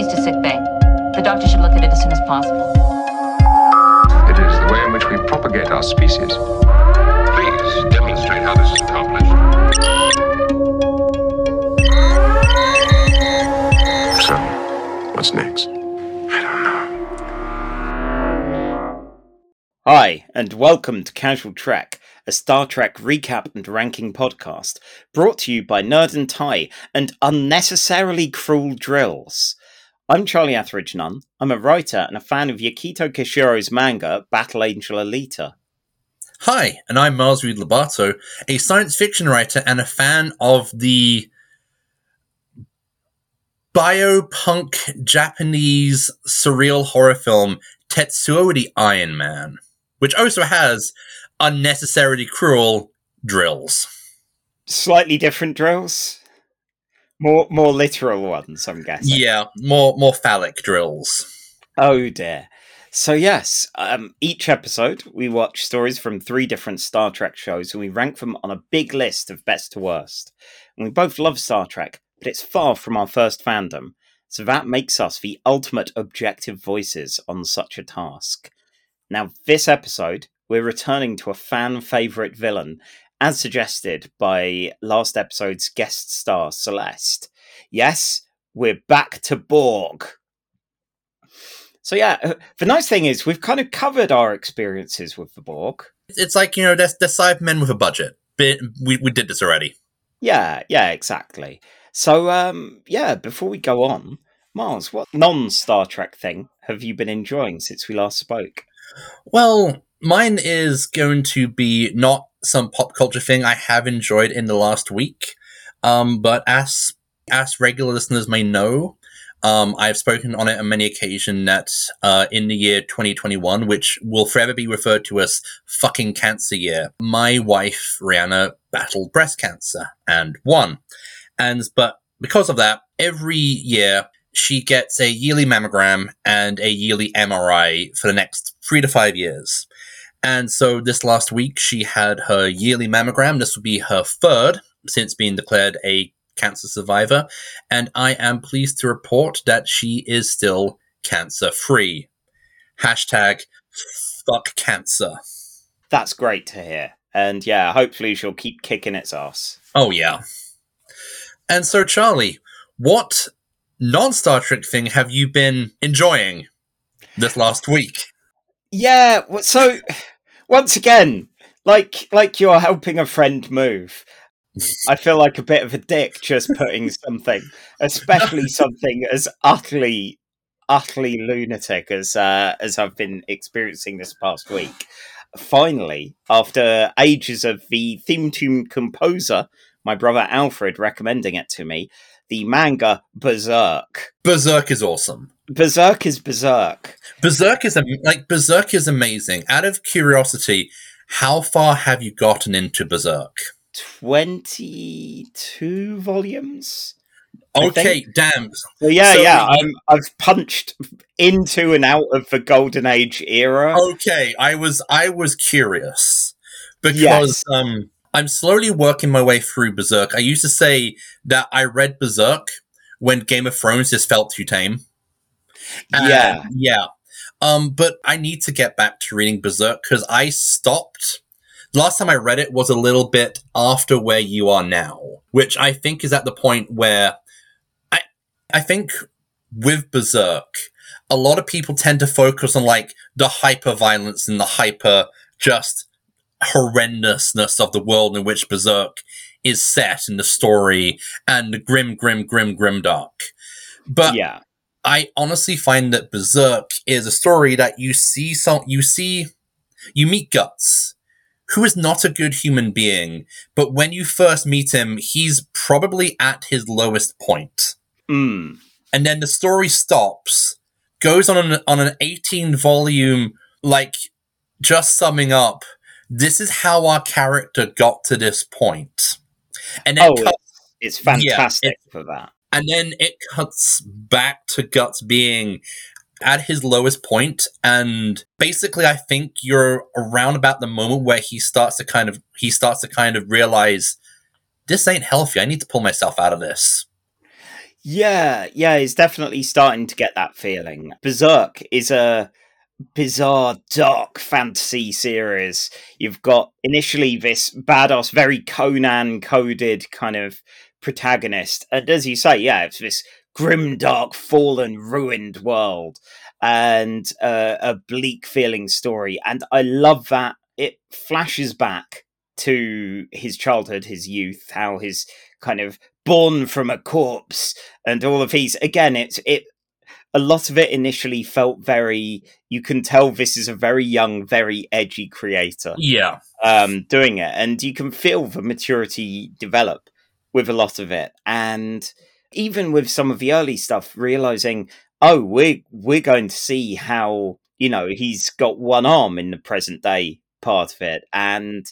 Proceeds to sick bay. The doctor should look at it as soon as possible. It is the way in which we propagate our species. Please demonstrate how this is accomplished. So, what's next? I don't know. Hi, and welcome to Casual Trek, a Star Trek recap and ranking podcast brought to you by Nerd and Tie and unnecessarily cruel drills. I'm Charlie Etheridge Nunn. I'm a writer and a fan of Yukito Kishiro's manga, Battle Angel Alita. Hi, and I'm Miles Reed Labato, a science fiction writer and a fan of the biopunk Japanese surreal horror film Tetsuo the Iron Man, which also has unnecessarily cruel drills. Slightly different drills? More more literal ones, I'm guessing. Yeah, more more phallic drills. Oh dear. So yes, um, each episode we watch stories from three different Star Trek shows and we rank them on a big list of best to worst. And we both love Star Trek, but it's far from our first fandom, so that makes us the ultimate objective voices on such a task. Now, this episode, we're returning to a fan favourite villain, as suggested by last episode's guest star Celeste. Yes, we're back to Borg. So yeah, uh, the nice thing is we've kind of covered our experiences with the Borg. It's like you know, they're, they're Cybermen with a budget. We we did this already. Yeah, yeah, exactly. So um, yeah, before we go on, Mars, what non Star Trek thing have you been enjoying since we last spoke? Well, mine is going to be not some pop culture thing I have enjoyed in the last week. Um, but as as regular listeners may know, um, I've spoken on it on many occasions that uh, in the year 2021, which will forever be referred to as fucking cancer year, my wife Reanna battled breast cancer and won. And but because of that, every year she gets a yearly mammogram and a yearly MRI for the next three to five years. And so this last week, she had her yearly mammogram. This will be her third since being declared a cancer survivor. And I am pleased to report that she is still cancer free. Hashtag fuck cancer. That's great to hear. And yeah, hopefully she'll keep kicking its ass. Oh, yeah. And so, Charlie, what non Star Trek thing have you been enjoying this last week? Yeah, so once again, like like you're helping a friend move. I feel like a bit of a dick just putting something, especially something as utterly, utterly lunatic as uh, as I've been experiencing this past week. Finally, after ages of the theme tune composer, my brother Alfred recommending it to me, the manga Berserk. Berserk is awesome. Berserk is Berserk. Berserk is like Berserk is amazing. Out of curiosity, how far have you gotten into Berserk? 22 volumes? Okay, damn. So yeah, So yeah, I'm, I've punched into and out of the golden age era. Okay, I was I was curious because Yes. um I'm slowly working my way through Berserk. I used to say that I read Berserk when Game of Thrones just felt too tame. And, Yeah. yeah. Um, but I need to get back to reading Berserk because I stopped. Last time I read it was a little bit after where you are now, which I think is at the point where I I think with Berserk, a lot of people tend to focus on like the hyper violence and the hyper just horrendousness of the world in which Berserk is set in the story and the grim, grim, grim, grim dark. But yeah, I honestly find that Berserk is a story that you see some you see you meet Guts, who is not a good human being, but when you first meet him, he's probably at his lowest point. mm, And then the story stops, goes on an on an 18 volume like just summing up this is how our character got to this point. And then oh, cut- it's, it's fantastic for that. and then it cuts back to Guts being at his lowest point, and basically, I think you're around about the moment where he starts to kind of he starts to kind of realize this ain't healthy. I need to pull myself out of this. Yeah, yeah, he's definitely starting to get that feeling. Berserk is a bizarre, dark fantasy series. You've got initially this badass, very Conan coded kind of protagonist. And as you say, yeah, it's this grim, dark, fallen, ruined world and uh, a bleak feeling story. And I love that it flashes back to his childhood, his youth, how his kind of born from a corpse and all of these. Again, it's it. A lot of it initially felt very. You can tell this is a very young, very edgy creator. Yeah, um, doing it, and you can feel the maturity develop with a lot of it, and even with some of the early stuff, realizing, oh, we're we're going to see how you know he's got one arm in the present day part of it, and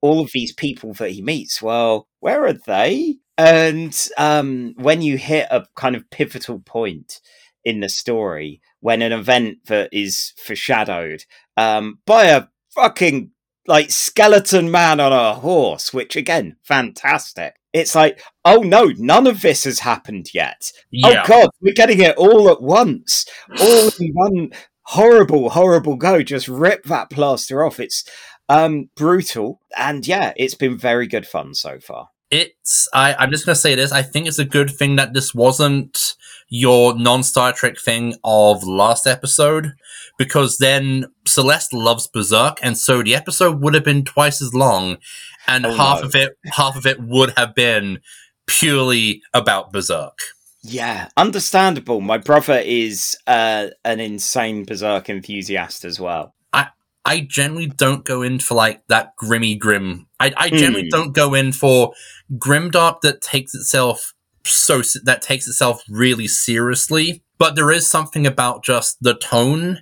all of these people that he meets. Well, where are they? And um, when you hit a kind of pivotal point in the story, when an event that is foreshadowed um, by a fucking like skeleton man on a horse, which again, fantastic. It's like, oh no, none of this has happened yet. Oh Yeah. Oh god, we're getting it all at once, all in one horrible, horrible go. Just rip that plaster off. It's um brutal, and yeah, it's been very good fun so far. it's I, I'm just gonna say this. I think it's a good thing that this wasn't your non Star Trek thing of last episode, because then Celeste loves Berserk, and so the episode would have been twice as long, and Oh, half no. of it half of it would have been purely about Berserk. Yeah, understandable. My brother is uh, an insane berserk enthusiast as well. I I generally don't go in for like that grimmy grim. I, I generally Hmm. don't go in for grimdark that takes itself so that takes itself really seriously. But there is something about just the tone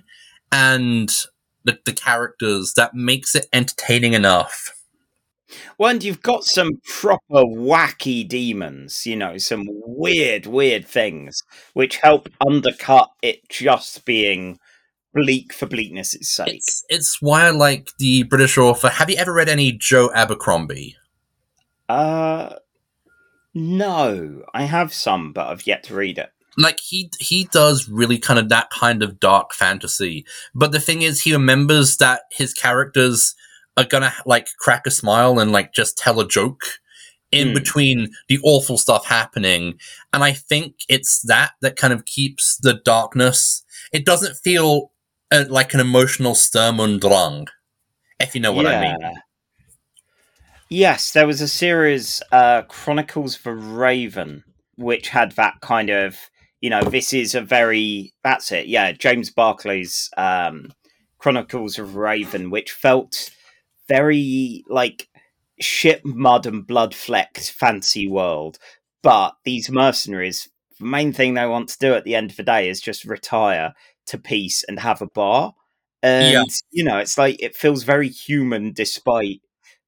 and the, the characters that makes it entertaining enough. Well, and you've got some proper wacky demons, you know, some weird, weird things which help undercut it just being bleak for bleakness' sake. It's it's why I like the British author. Have you ever read any Joe Abercrombie? Uh, no, I have some, but I've yet to read it. like he he does really kind of that kind of dark fantasy. But the thing is he remembers that his characters are gonna like crack a smile and like just tell a joke in Hmm. between the awful stuff happening. And i think it's that that kind of keeps the darkness. It doesn't feel uh, like an emotional sturm und drang if you know what i mean Yes, there was a series, uh, Chronicles for Raven, which had that kind of, you know, this is a very, that's it, yeah, James Barclay's um, Chronicles of Raven, which felt very like ship, mud, and blood flecked fancy world. But these mercenaries, the main thing they want to do at the end of the day is just retire to peace and have a bar. And, Yeah. you know, it's like it feels very human despite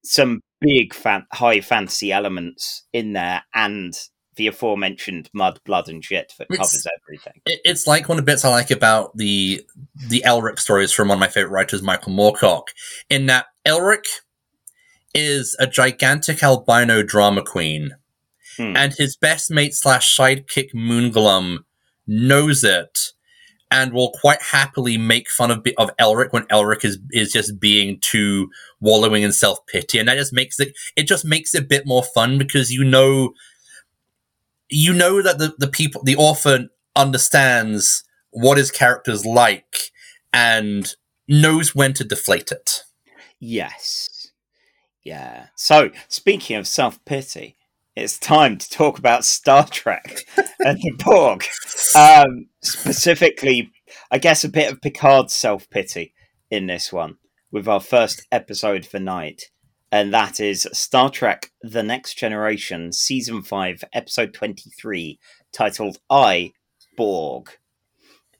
some big fan- high fantasy elements in there and the aforementioned mud, blood, and shit that It's- covers everything. it's like one of the bits I like about the the Elric stories from one of my favorite writers, Michael Moorcock, in that Elric is a gigantic albino drama queen, Hmm. and his best mate slash sidekick Moonglum knows it and will quite happily make fun of of Elric when Elric is is just being too wallowing in self pity, and that just makes it it just makes it a bit more fun because you know you know that the, the people the author understands what his character's like and knows when to deflate it. Yes. Yeah. So, speaking of self pity, it's time to talk about Star Trek and the Borg. Um, specifically, I guess a bit of Picard's self pity in this one with our first episode for night. And that is Star Trek The Next Generation, Season 5, Episode 23, titled I, Borg.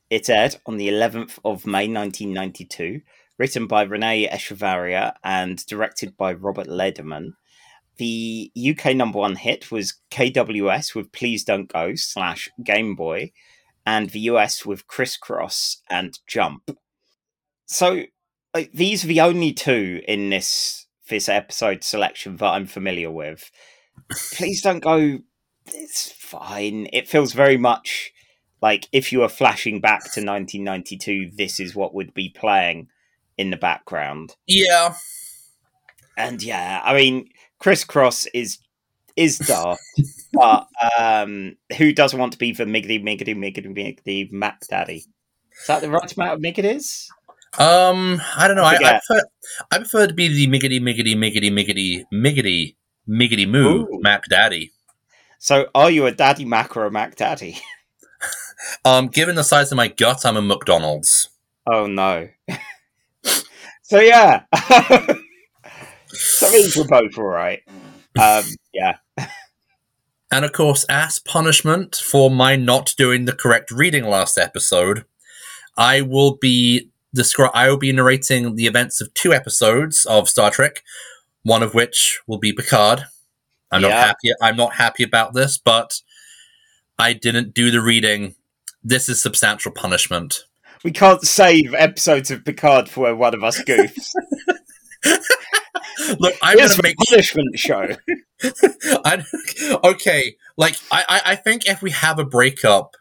It aired on the 11th of May 1992 written by Renee Echevarria and directed by Robert Lederman. The UK number one hit was KWS with Please Don't Go slash Game Boy, and the US with Kris Kross and Jump. So like, these are the only two in this this episode selection that I'm familiar with. Please Don't Go it's fine. It feels very much like if you were flashing back to 1992, this is what would be playing in the background. Yeah. And yeah, I mean, Kris Kross is is daft, but um, who doesn't want to be the miggity miggity miggity miggity Mac Daddy? Is that the right amount of miggitys? Um, I don't know. I, I, prefer, I prefer to be the miggity miggity miggity miggity miggity miggity moo Ooh. Mac Daddy. So, are you a Daddy Mac or a Mac Daddy? Um, given the size of my gut, I'm a McDonald's. Oh no. so yeah. So that means we're both alright. Um, yeah. And of course, as punishment for my not doing the correct reading last episode, I will be descri- I will be narrating the events of two episodes of Star Trek, one of which will be Picard. I'm not happy. I'm not happy about this, but I didn't do the reading. This is substantial punishment. We can't save episodes of Picard for one of us goofs. Look, I'm Here's gonna make punishment show. I, okay, like I, I, think if we have a breakup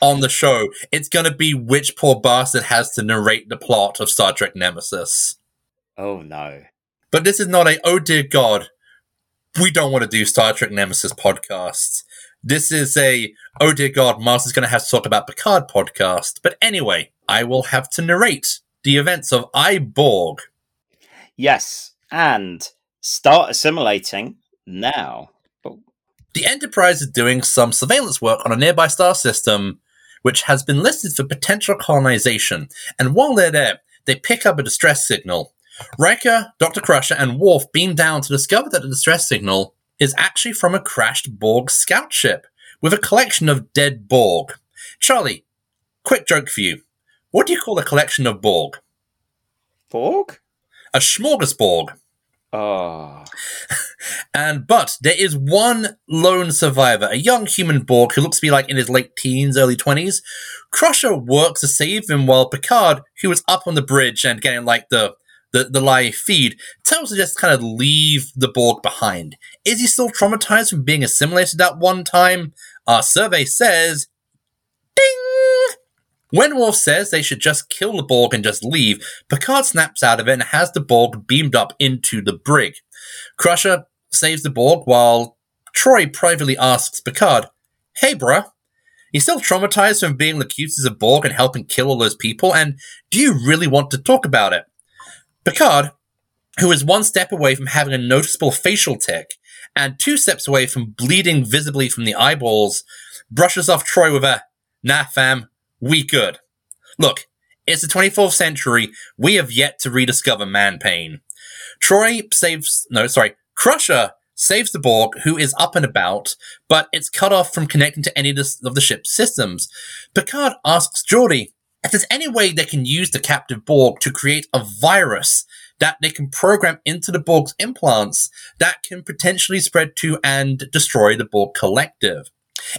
on the show, it's gonna be which poor bastard has to narrate the plot of Star Trek Nemesis. Oh no. But this is not a oh dear God, we don't want to do Star Trek Nemesis podcasts. This is a oh dear God, Mars is gonna have to talk about Picard podcast. But anyway, I will have to narrate the events of I Borg. Yes, and start assimilating now. The Enterprise is doing some surveillance work on a nearby star system, which has been listed for potential colonization. And while they're there, they pick up a distress signal. Riker, Dr. Crusher, and Worf beam down to discover that the distress signal is actually from a crashed Borg scout ship with a collection of dead Borg. Charlie, quick joke for you. What do you call a collection of Borg? Borg? A smorgasbord. Oh. And but there is one lone survivor, a young human Borg who looks to be like in his late teens, early twenties. Crusher works to save him while Picard, who is up on the bridge and getting like the the, the live feed, tells him to just kind of leave the Borg behind. Is he still traumatized from being assimilated at one time? Our survey says Ding! When Worf says they should just kill the Borg and just leave, Picard snaps out of it and has the Borg beamed up into the brig. Crusher saves the Borg while Troi privately asks Picard, Hey, bruh, you still traumatized from being the as a Borg and helping kill all those people? And do you really want to talk about it? Picard, who is one step away from having a noticeable facial tick and two steps away from bleeding visibly from the eyeballs, brushes off Troi with a, Nah, fam, we good. Look, it's the 24th century. We have yet to rediscover man pain. Troi saves, no, sorry, Crusher saves the Borg, who is up and about, but it's cut off from connecting to any of the, ship's systems. Picard asks Geordi if there's any way they can use the captive Borg to create a virus that they can program into the Borg's implants that can potentially spread to and destroy the Borg collective.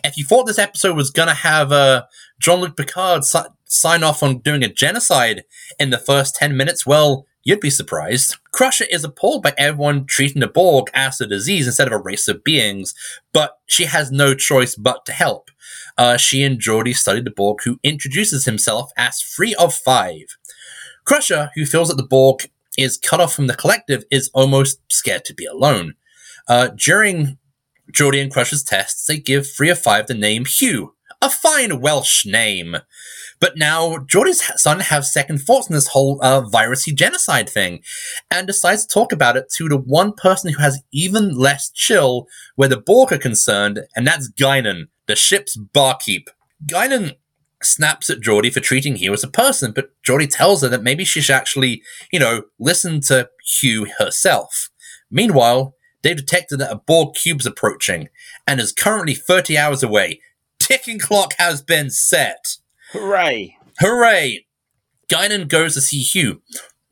If you thought this episode was going to have uh, Jean-Luc Picard si- sign off on doing a genocide in the first 10 minutes, well, you'd be surprised. Crusher is appalled by everyone treating the Borg as a disease instead of a race of beings, but she has no choice but to help. Uh, she and Geordi study the Borg, who introduces himself as three of five. Crusher, who feels that the Borg is cut off from the collective, is almost scared to be alone. Uh, during Geordi and Crusher's tests, they give three of five the name Hugh, a fine Welsh name. But now Geordi's son has second thoughts on this whole uh, virusy genocide thing, and decides to talk about it to the one person who has even less chill where the Borg are concerned, and that's Guinan, the ship's barkeep. Guinan snaps at Geordi for treating Hugh as a person, but Geordi tells her that maybe she should actually, you know, listen to Hugh herself. Meanwhile, they've detected that a Borg cube's approaching and is currently 30 hours away. Ticking clock has been set. Hooray! Hooray! Guinan goes to see Hugh,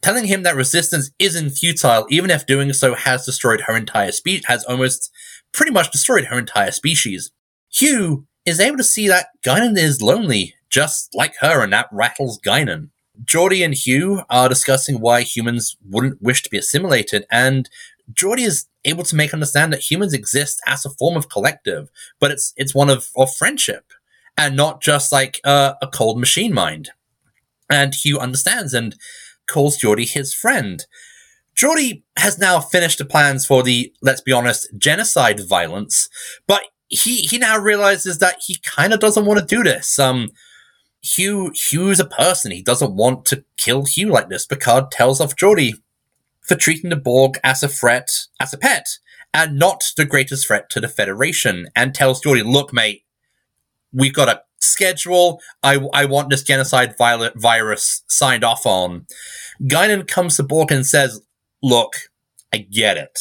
telling him that resistance isn't futile, even if doing so has destroyed her entire species, has almost pretty much destroyed her entire species. Hugh is able to see that Guinan is lonely, just like her, and that rattles Guinan. Geordi and Hugh are discussing why humans wouldn't wish to be assimilated, and Geordi is able to make understand that humans exist as a form of collective, but it's it's one of, of friendship and not just like uh, a cold machine mind. And Hugh understands and calls Geordi his friend. Geordi has now finished the plans for the, let's be honest, genocide violence, but he he now realizes that he kind of doesn't want to do this. Um, Hugh Hugh's a person. He doesn't want to kill Hugh like this. Picard tells off Geordi for treating the Borg as a threat, as a pet, and not the greatest threat to the Federation, and tells Geordi, look, mate, we've got a schedule. I, I want this genocide vi- virus signed off on. Guinan comes to Borg and says, look, I get it.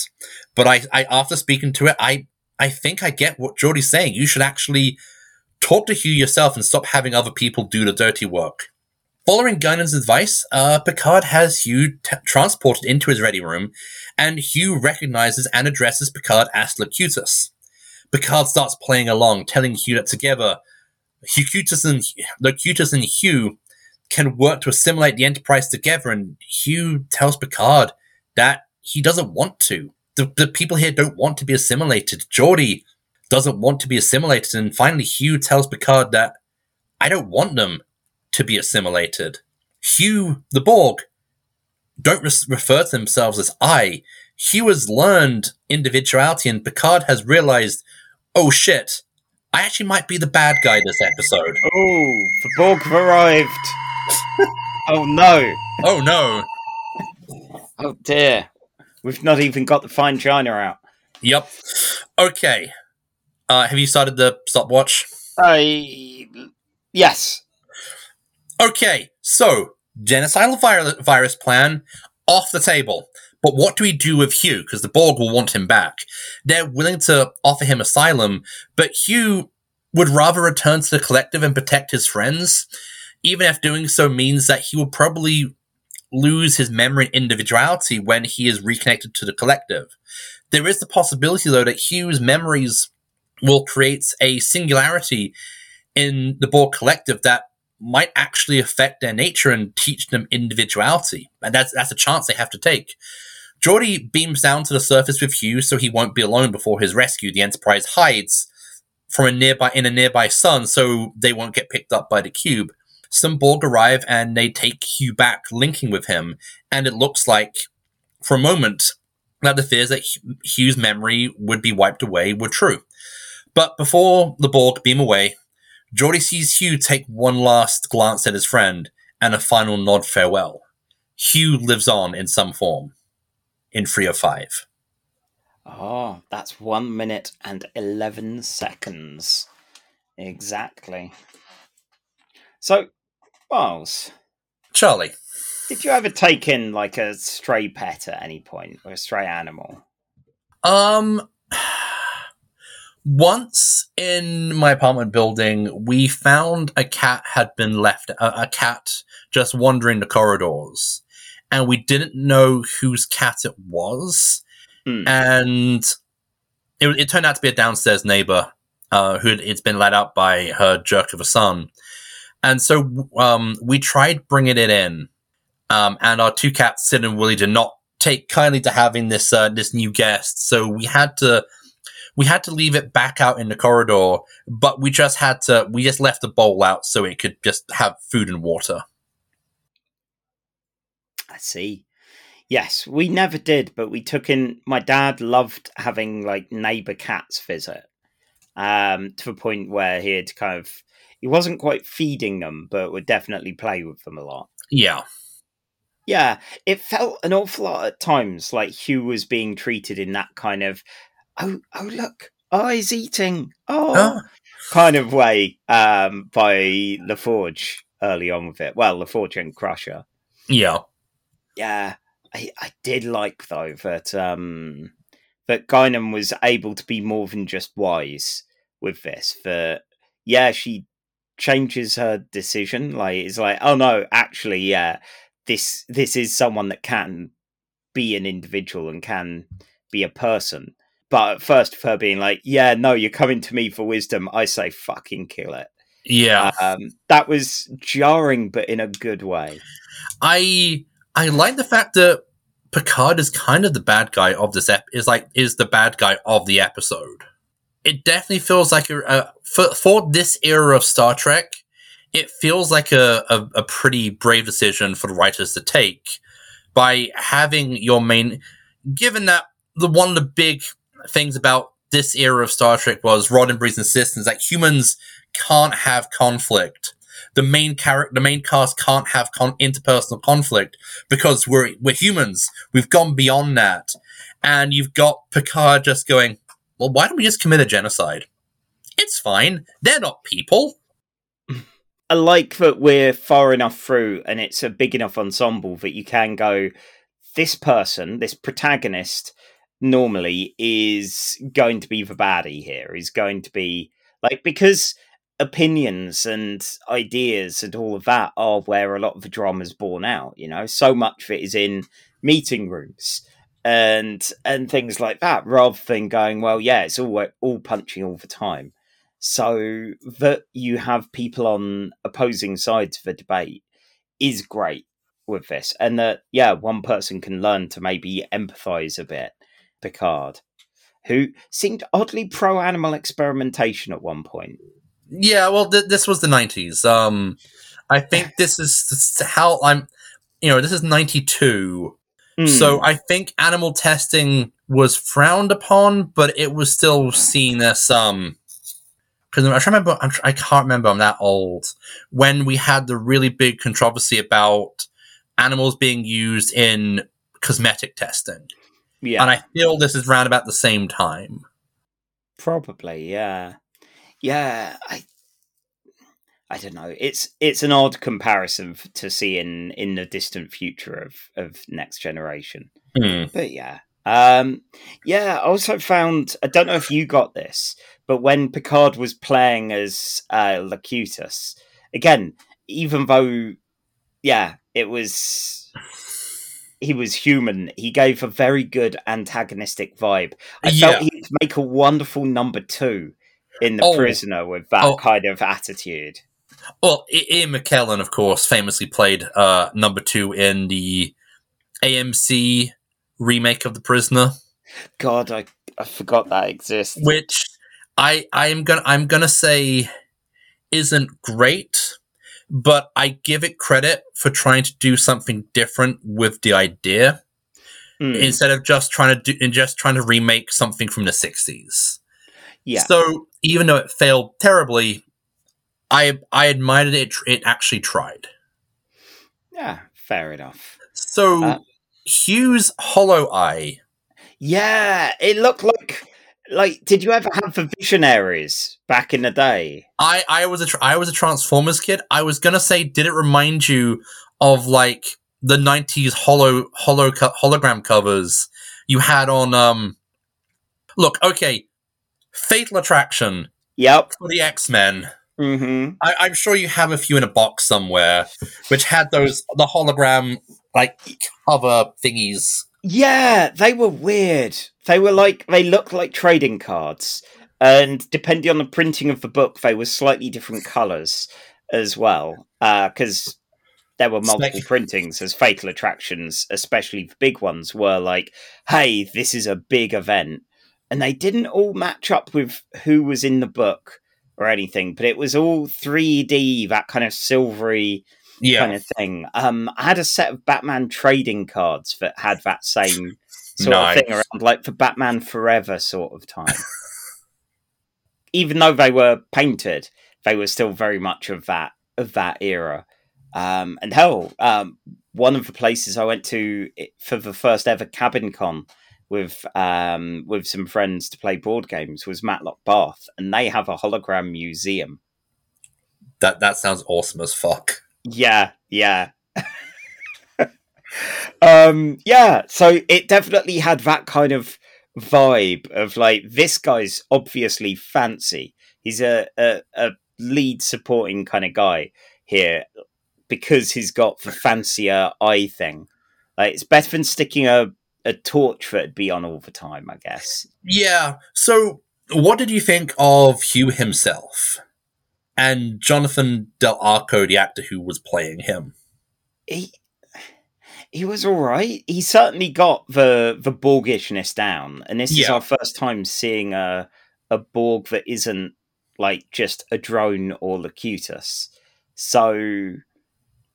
But I, I after speaking to it, I I think I get what Geordi's saying. You should actually talk to Hugh yourself and stop having other people do the dirty work. Following Guinan's advice, uh, Picard has Hugh t- transported into his ready room, and Hugh recognizes and addresses Picard as Locutus. Picard starts playing along, telling Hugh that together, Locutus and, Locutus and Hugh can work to assimilate the Enterprise together, and Hugh tells Picard that he doesn't want to the, the people here don't want to be assimilated. Geordi doesn't want to be assimilated. And finally, Hugh tells Picard that I don't want them to be assimilated. Hugh, the Borg, don't re- refer to themselves as I. Hugh has learned individuality, and Picard has realized, oh shit, I actually might be the bad guy this episode. Oh, the Borg have arrived. oh no. Oh no. Oh dear. We've not even got the fine china out. Yep. Okay. Uh, have you started the stopwatch? I yes. Okay, so genocidal vir- virus plan off the table. But what do we do with Hugh? Because the Borg will want him back. They're willing to offer him asylum, but Hugh would rather return to the collective and protect his friends, even if doing so means that he will probably lose his memory and individuality when he is reconnected to the collective. There is the possibility, though, that Hugh's memories will create a singularity in the Borg collective that might actually affect their nature and teach them individuality. And that's that's a chance they have to take. Geordi beams down to the surface with Hugh so he won't be alone before his rescue. The Enterprise hides from a nearby in a nearby sun so they won't get picked up by the cube some Borg arrive and they take Hugh back, linking with him, and it looks like, for a moment, that the fears that Hugh's memory would be wiped away were true. But before the Borg beam away, Geordi sees Hugh take one last glance at his friend and a final nod farewell. Hugh lives on in some form in three 305. Oh, that's one minute and 11 seconds. Exactly. So, Miles, Charlie, did you ever take in like a stray pet at any point or a stray animal? Um, once in my apartment building, we found a cat had been left, a, a cat just wandering the corridors, and we didn't know whose cat it was, Hmm. and it, it turned out to be a downstairs neighbor uh, who it's been let out by her jerk of a son. And so um, we tried bringing it in, um, and our two cats, Sid and Willie, did not take kindly to having this uh, this new guest. So we had to we had to leave it back out in the corridor, but we just had to we just left the bowl out so it could just have food and water. I see. Yes, we never did, but we took in. My dad loved having like neighbor cats visit, um, to a point where he had kind of he wasn't quite feeding them, but would definitely play with them a lot. Yeah, Yeah, it felt an awful lot at times like Hugh was being treated in that kind of oh oh look oh he's eating oh Oh. kind of way um by LaForge early on with it. Well, LaForge and Crusher. yeah, Yeah, I I did like though that um that Guinan was able to be more than just wise with this. That yeah, she changes her decision. Like it's like oh no, actually yeah, this this is someone that can be an individual and can be a person. But at first, of her being like, "Yeah, no, you're coming to me for wisdom," I say, "Fucking kill it." yeah. Um, that was jarring, but in a good way. I I like the fact that Picard is kind of the bad guy of this ep- is like is the bad guy of the episode. It definitely feels like a, for for this era of Star Trek, it feels like a, a a pretty brave decision for the writers to take by having your main. Given that the one of the big things about this era of Star Trek was Roddenberry's insistence that humans can't have conflict. The main character, the main cast can't have con- interpersonal conflict because we're we're humans. We've gone beyond that, and you've got Picard just going, "Well, why don't we just commit a genocide? It's fine. They're not people." I like that we're far enough through and it's a big enough ensemble that you can go, this person, this protagonist, normally is going to be the baddie here, is going to be like, because opinions and ideas and all of that are where a lot of the drama is born out, you know, so much of it is in meeting rooms and and things like that rather than going well yeah it's all all punching all the time so that you have people on opposing sides of the debate is great with this. And that, yeah, one person can learn to maybe empathize a bit. Picard, who seemed oddly pro animal experimentation at one point. Yeah, well, th- this was the 90s. Um, I think this is this is how I'm, you know, this is 92. So Hmm. I think animal testing was frowned upon, but it was still seen as um. Because I'm trying to remember, I'm I can't remember. I'm that old. When we had the really big controversy about animals being used in cosmetic testing, yeah, and I feel this is round about the same time. probably, yeah, yeah. I, I don't know. It's it's an odd comparison f- to see in in the distant future of of next generation. Hmm. But yeah. Um yeah, I also found I don't know if you got this, but when Picard was playing as uh Locutus, again, even though yeah, it was he was human, he gave a very good antagonistic vibe. I Yeah. felt he'd make a wonderful number two in the Oh. prisoner with that Oh. kind of attitude. Well, Ian McKellen, of course, famously played uh, number two in the AMC remake of The Prisoner, God, I, I forgot that exists. which I I am gonna I'm gonna say isn't great, but I give it credit for trying to do something different with the idea Hmm, instead of just trying to do and just trying to remake something from the '60s. yeah. So even though it failed terribly, I I admired it. It actually tried. yeah, fair enough. So Uh, Hugh's Hollow Eye. Yeah, it looked like like. Did you ever have the Visionaries back in the day? I I was a I was a Transformers kid. I was gonna say, did it remind you of like the '90s hollow hollow co- hologram covers you had on? Um, look, okay, Fatal Attraction Yep. for the X Men. hmm I, I'm sure you have a few in a box somewhere, which had those the hologram like cover thingies. Yeah, they were weird. They were like they looked like trading cards, and depending on the printing of the book, they were slightly different colours as well. Uh, because there were multiple printings as Fatal Attractions, especially the big ones, were like, "Hey, this is a big event," and they didn't all match up with who was in the book or anything, but it was all 3D, that kind of silvery Yeah, kind of thing. Um, I had a set of Batman trading cards that had that same sort Nice. of thing around, like for Batman Forever sort of time. Even though they were painted, they were still very much of that of that era. Um, and hell, um, one of the places I went to for the first ever cabin con with um, with some friends to play board games was Matlock Bath, and they have a hologram museum. that that sounds awesome as fuck. Yeah, yeah. um yeah, so it definitely had that kind of vibe of like this guy's obviously fancy. He's a a, a lead supporting kind of guy here because he's got the fancier eye thing. Like it's better than sticking a a torch that'd be on all the time, I guess. Yeah. So, what did you think of Hugh himself and Jonathan Del Arco, the actor who was playing him? he he was all right. He certainly got the the Borgishness down, and this is our first time seeing a a Borg that isn't like just a drone or Locutus. So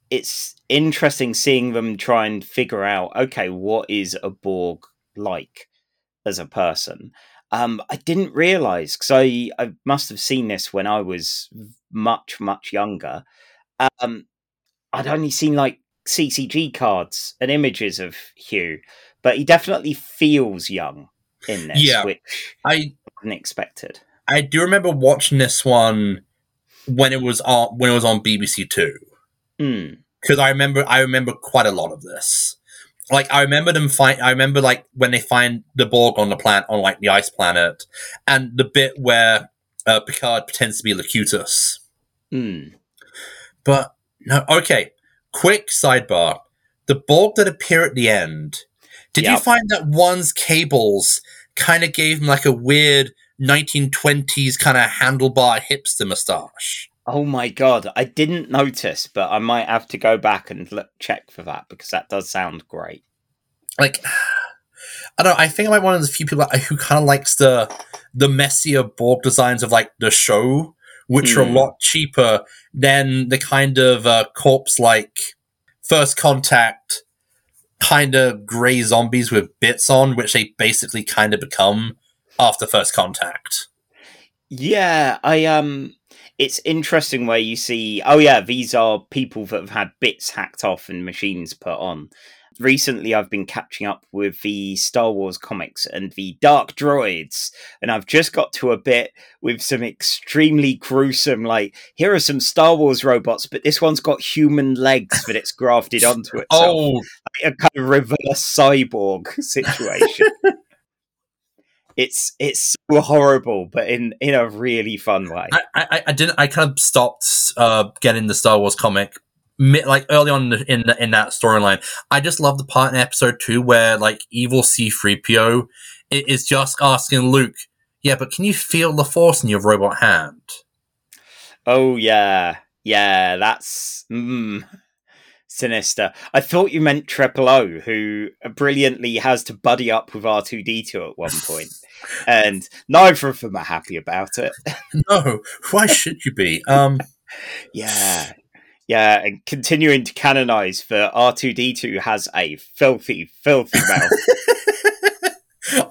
it's interesting seeing them try and figure out okay, what is a Borg like as a person. Um, I didn't realize because I, I must have seen this when I was much much younger. Um, I'd only seen like CCG cards and images of Hugh, but he definitely feels young in this, Yeah. which I wasn't expected. I do remember watching this one when it was on when it was on BBC Two Mm. because I remember I remember quite a lot of this. Like I remember them find I remember like when they find the Borg on the planet on like the ice planet, and the bit where uh, Picard pretends to be Locutus. Mm. But no, okay. Quick sidebar: the Borg that appear at the end. Did you find that one's cables kind of gave him like a weird 1920s kind of handlebar hipster mustache? Oh my god, I didn't notice, but I might have to go back and look, check for that because that does sound great. Like, I don't know. I think I'm like one of the few people who kind of likes the the messier Borg designs of like the show, which are a Hmm. lot cheaper than the kind of uh, corpse like First Contact kind of grey zombies with bits on, which they basically kind of become after First Contact. Yeah, I um it's interesting where you see oh yeah, these are people that have had bits hacked off and machines put on. Recently I've been catching up with the Star Wars comics and the Dark Droids, and I've just got to a bit with some extremely gruesome like here are some Star Wars robots, but this one's got human legs that it's grafted onto itself. Oh, a kind of reverse cyborg situation. It's it's so horrible, but in in a really fun way. I, I, I didn't. I kind of stopped uh, getting the Star Wars comic. Like early on in the, in, the, in that storyline, I just love the part in episode two where like evil C three PO is just asking Luke, "Yeah, but can you feel the force in your robot hand?" Oh yeah, yeah, that's mm, sinister. I thought you meant Triple O, who brilliantly has to buddy up with R two D two at one point, and neither of them are happy about it. No, why should you be? Um, Yeah. Yeah, and continuing to canonize for R2D2 has a filthy, filthy mouth.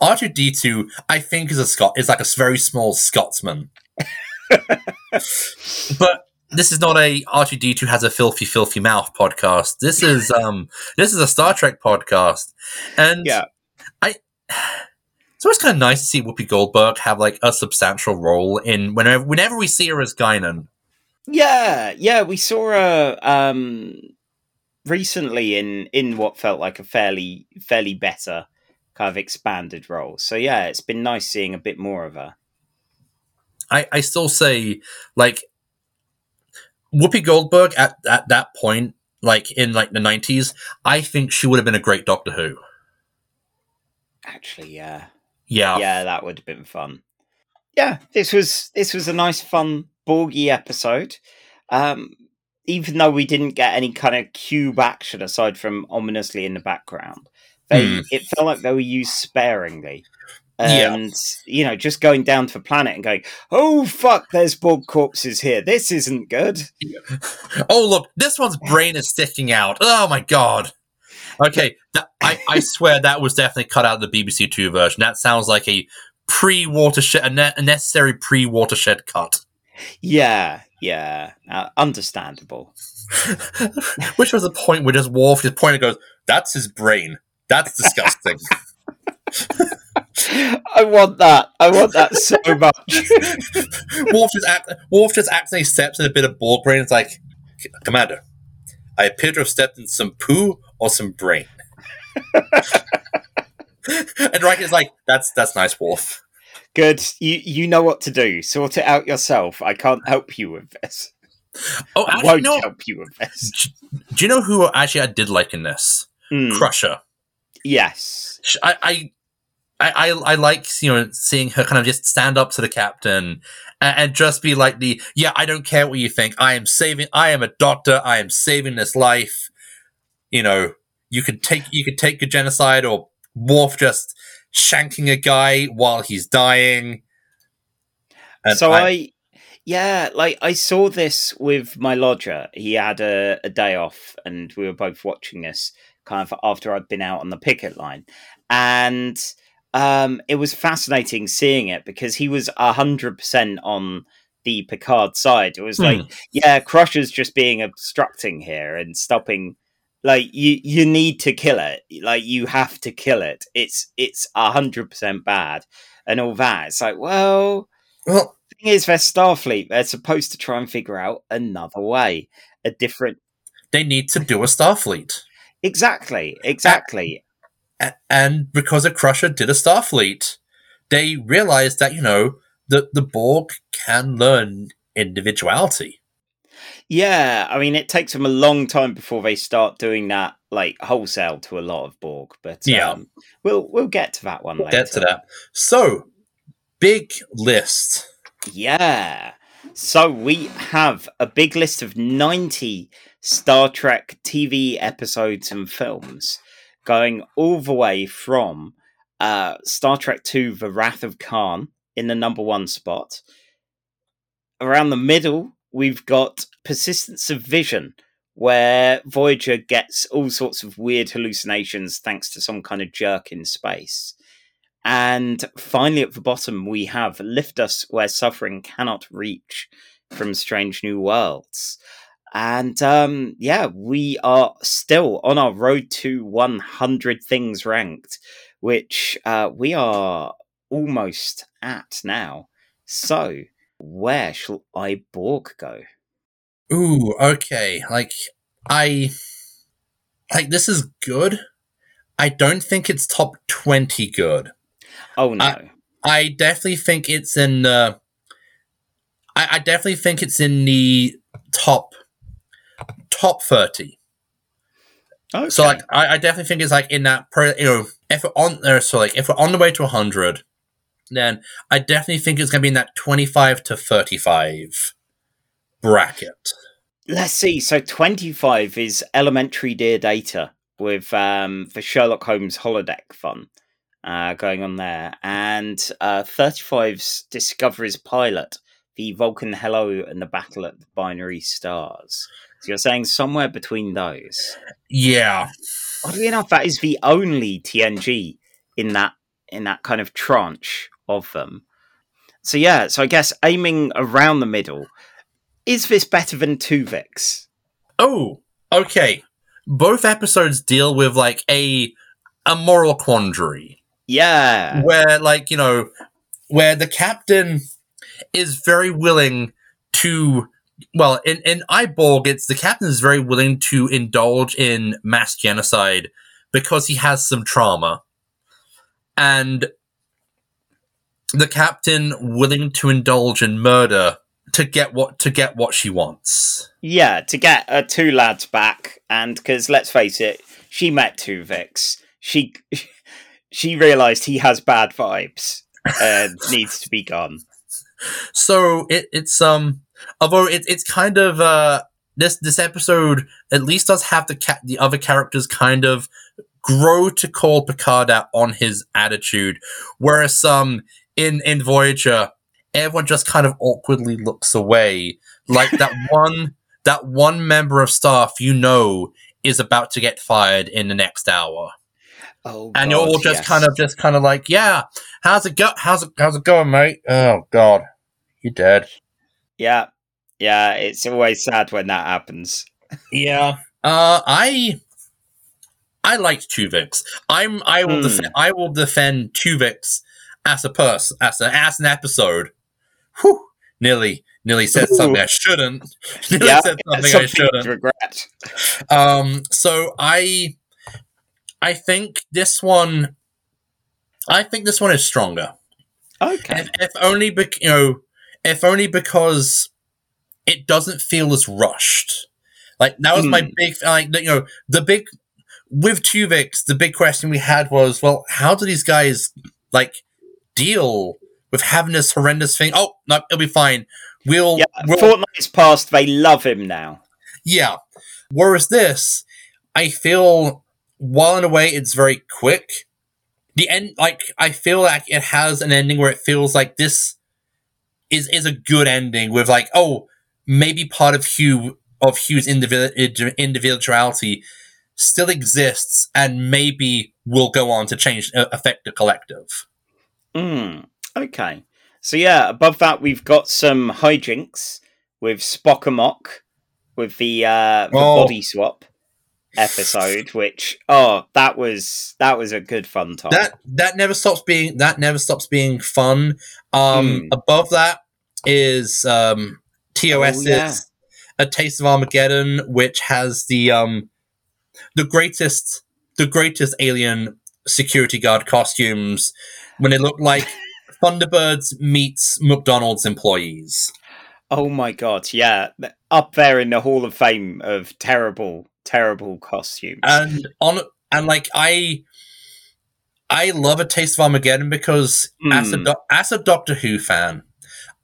R two D two, I think, is a Scot. Is like a very small Scotsman. but this is not a R two D two has a filthy, filthy mouth podcast. This is um, this is a Star Trek podcast, and Yeah. I. So it's always kind of nice to see Whoopi Goldberg have like a substantial role in whenever whenever we see her as Guinan. Yeah, yeah, we saw her um recently in in what felt like a fairly fairly better kind of expanded role. So yeah, it's been nice seeing a bit more of her. I, I still say like Whoopi Goldberg at, at that point, like in like the nineties, I think she would have been a great Doctor Who. Actually, yeah. Yeah. Yeah, that would have been fun. Yeah, this was this was a nice fun Borgie episode. Um even though we didn't get any kind of cube action aside from ominously in the background. They Hmm. it felt like they were used sparingly. Yeah. And you know, just going down to the planet and going, "Oh fuck, there's Borg corpses here. This isn't good." Oh look, this one's brain is sticking out. Oh my god. Okay, that, I, I swear that was definitely cut out of the BBC Two version. That sounds like a pre watershed, a, ne- a necessary pre watershed cut. Yeah, yeah, uh, understandable. Which was the point where just Worf just pointed and goes, "That's his brain. That's disgusting." I want that. I want that so much. Worf just act, Worf just accidentally steps in a bit of ball brain. It's like, Commander, I appear to have stepped in some poo or some brain. and Riker's like, "That's that's nice, Worf." Good. You you know what to do. Sort it out yourself. I can't help you with this. Oh, I won't no. help you with this. Do you know who actually I did like in this? Mm, Crusher. yes. I, I, I, I, I like you know seeing her kind of just stand up to the captain and, and just be like the yeah I don't care what you think I am saving I am a doctor I am saving this life you know you could take you could take a genocide or Worf just shanking a guy while he's dying. And so I, yeah, like I saw this with my lodger. He had a, a day off, and we were both watching this kind of after I'd been out on the picket line, and um, it was fascinating seeing it because he was hundred percent on the Picard side. It was Hmm. like, yeah, Crusher's just being obstructing here and stopping. Like you, you need to kill it. Like you have to kill it. It's it's a hundred percent bad and all that. It's like, well, well, thing is, they're Starfleet. They're supposed to try and figure out another way, a different. they need to do a Starfleet. Exactly, exactly. A- and because a Crusher did a Starfleet, they realized that, you know, the, the Borg can learn individuality. Yeah, I mean, it takes them a long time before they start doing that, like wholesale to a lot of Borg. But Yeah. um, we'll we'll get to that one later. Get to that. So, big list. Yeah. So we have a big list of 90 Star Trek TV episodes and films going all the way from uh, Star Trek II The Wrath of Khan in the number one spot. Around the middle, we've got Persistence of Vision, where Voyager gets all sorts of weird hallucinations thanks to some kind of jerk in space. And finally, at the bottom, we have Lift Us Where Suffering Cannot Reach from Strange New Worlds. And um, yeah, we are still on our road to 100 things ranked, which uh, we are almost at now. So, where shall I Borg go? Ooh, okay. Like, I. Like, this is good. I don't think it's top 20 good. Oh no. I- I definitely think it's in the. I, I definitely think it's in the top top thirty. okay. So like, I, I definitely think it's like in that. Per, you know, if we're on there, so like if we're on the way to hundred, then I definitely think it's going to be in that twenty-five to thirty-five bracket. Let's see. So 25 is Elementary Dear Data with um, the Sherlock Holmes holodeck fun uh, going on there. And uh, 35's Discovery's Pilot, the Vulcan Hello and the Battle at the Binary Stars. So you're saying somewhere between those. Yeah, Oddly enough, that is the only TNG in that in that kind of tranche of them. So yeah, so I guess aiming around the middle, is this better than Tuvix? Oh, okay. Both episodes deal with like a a moral quandary. Yeah. where like you know where the captain is very willing to well in in iborg it's the captain is very willing to indulge in mass genocide because he has some trauma and the captain willing to indulge in murder to get what to get what she wants Yeah, to get her two lads back, and because let's face it, she met Tuvix. She she realised he has bad vibes and needs to be gone. so it, it's um although it, it's kind of uh this this episode at least does have the ca- the other characters kind of grow to call Picard out on his attitude whereas um in in Voyager everyone just kind of awkwardly looks away like that one that one member of staff you know is about to get fired in the next hour Oh, and you're all just yes. kind of just kind of like yeah how's it go how's it how's it going mate oh god you're dead yeah, yeah. It's always sad when that happens. Yeah. Uh, I I liked Tuvix. I'm I will Hmm. defend I will defend Tuvix as a person as a, as an episode. Whew, nearly nearly said something I shouldn't. nearly Yeah, said something I Something to shouldn't. regret. Um. So I I think this one. I think this one is stronger. Okay. If, if only bec- you know, if only because it doesn't feel as rushed. Like that was my Hmm. big like you know the big with Tuvix. The big question we had was, well, how do these guys like deal with having this horrendous thing? Oh, no, it'll be fine. We'll, Yeah, we'll fortnight's passed. They love him now. yeah. Whereas this, I feel while in a way it's very quick, the end like I feel like it has an ending where it feels like this is is a good ending with like oh maybe part of Hugh of Hugh's individual individuality still exists and maybe will go on to change uh, affect the collective. Mm, okay. So yeah, above that we've got some hijinks with Spock Amok with the uh the Oh. body swap episode, which oh that was that was a good fun time. That that never stops being that never stops being fun. Um Hmm. above that is um TOS's Oh, yeah. A Taste of Armageddon, which has the um the greatest the greatest alien security guard costumes when they look like Thunderbirds meets McDonald's employees. oh my god, yeah. Up there in the Hall of Fame of terrible, terrible costumes. and on and like I I love a taste of Armageddon because as a Hmm. doc- as a Doctor Who fan,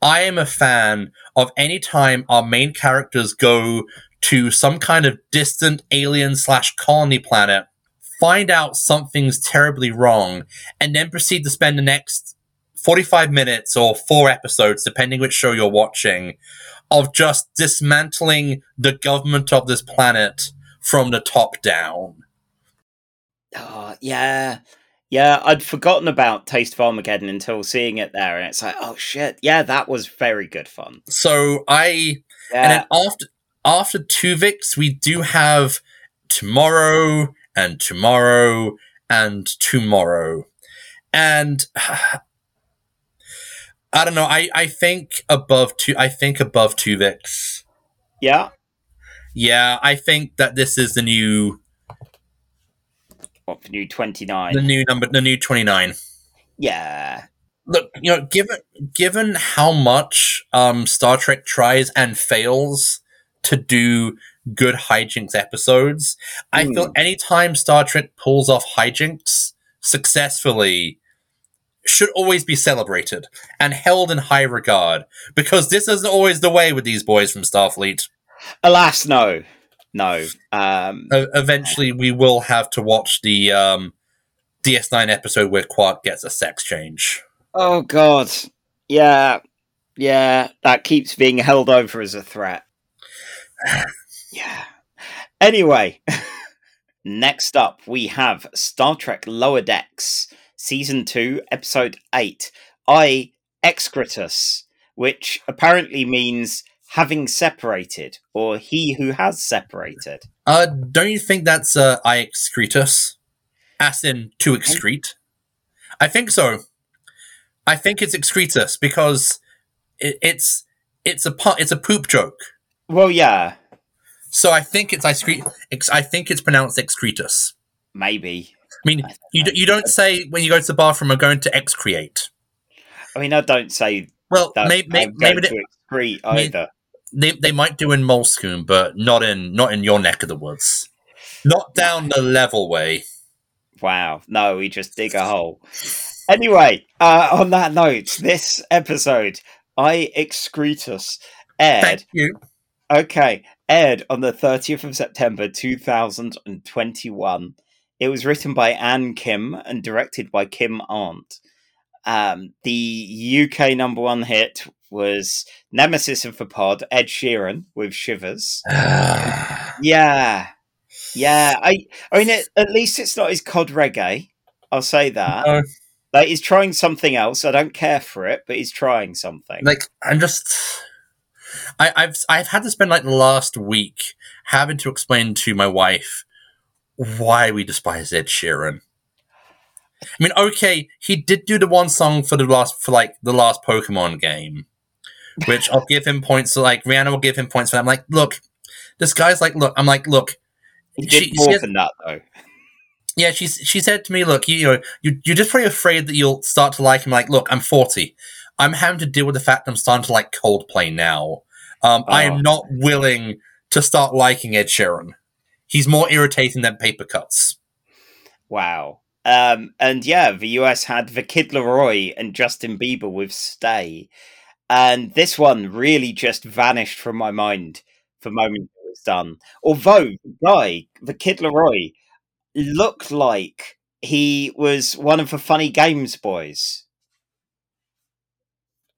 I am a fan of any time our main characters go to some kind of distant alien slash colony planet, find out something's terribly wrong, and then proceed to spend the next forty five minutes or four episodes, depending which show you're watching, of just dismantling the government of this planet from the top down. Oh, yeah. Yeah, I'd forgotten about Taste of Armageddon until seeing it there, and it's like, oh shit, yeah, that was very good fun. So I Yeah, and then after after Tuvix, we do have tomorrow and tomorrow and tomorrow. And I don't know, I, I think above two I think above two Tuvix. yeah. Yeah, I think that this is the new What for new twenty nine? the new number the new twenty nine. yeah, look, you know, given given how much um, Star Trek tries and fails to do good hijinks episodes, I Hmm. feel anytime Star Trek pulls off hijinks successfully should always be celebrated and held in high regard because this isn't always the way with these boys from Starfleet. alas, no, no. Um, eventually, we will have to watch the um, DS9 episode where Quark gets a sex change. oh god, yeah, yeah. That keeps being held over as a threat. Yeah. Anyway, next up we have Star Trek Lower Decks, Season 2, Episode 8, I Excretus, which apparently means having separated, or he who has separated. Uh, don't you think that's uh, I excretus? As in to excrete? I think so. I think it's excretus because it, it's it's a it's a poop joke. Well, yeah, So I think it's I ex- I think it's pronounced excretus. maybe. I mean, you d- you don't say when you go to the bathroom, "I'm going to excreate." I mean, I don't say Well, that maybe I'm maybe, to excrete I mean- either. they they might do in Molescoon, but not in not in your neck of the woods. Not down the level way. Wow. No, we just dig a hole. Anyway, uh, on that note, this episode, I Excretus, aired. Thank you. Okay, aired on the 30th of September 2021. It was written by Anne Kim and directed by Kim Arndt. Um, the UK number one hit was Nemesis of the Pod, Ed Sheeran with Shivers. Yeah, yeah. I, I mean, it, at least it's not his cod reggae. I'll say that. No. Like he's trying something else. I don't care for it, but he's trying something. like I'm just I, I've I've had to spend like the last week having to explain to my wife why we despise Ed Sheeran. I mean, okay, he did do the one song for the last for like the last Pokemon game, which I'll give him points. So like Reanna will give him points for that. I'm like, look, this guy's like, look, I'm like, look, he did she- more she- than that, though. yeah, she's she said to me, "Look, you, you know, you you're just pretty afraid that you'll start to like him. Like, look, I'm 40. I'm having to deal with the fact I'm starting to like Coldplay now. Um, I Oh. am not willing to start liking Ed Sheeran. He's more irritating than paper cuts. Wow. Um, and yeah, the US had the Kid LAROI and Justin Bieber with Stay. And this one really just vanished from my mind the moment it was done. Although the guy, the Kid LAROI, looked like he was one of the Funny Games boys.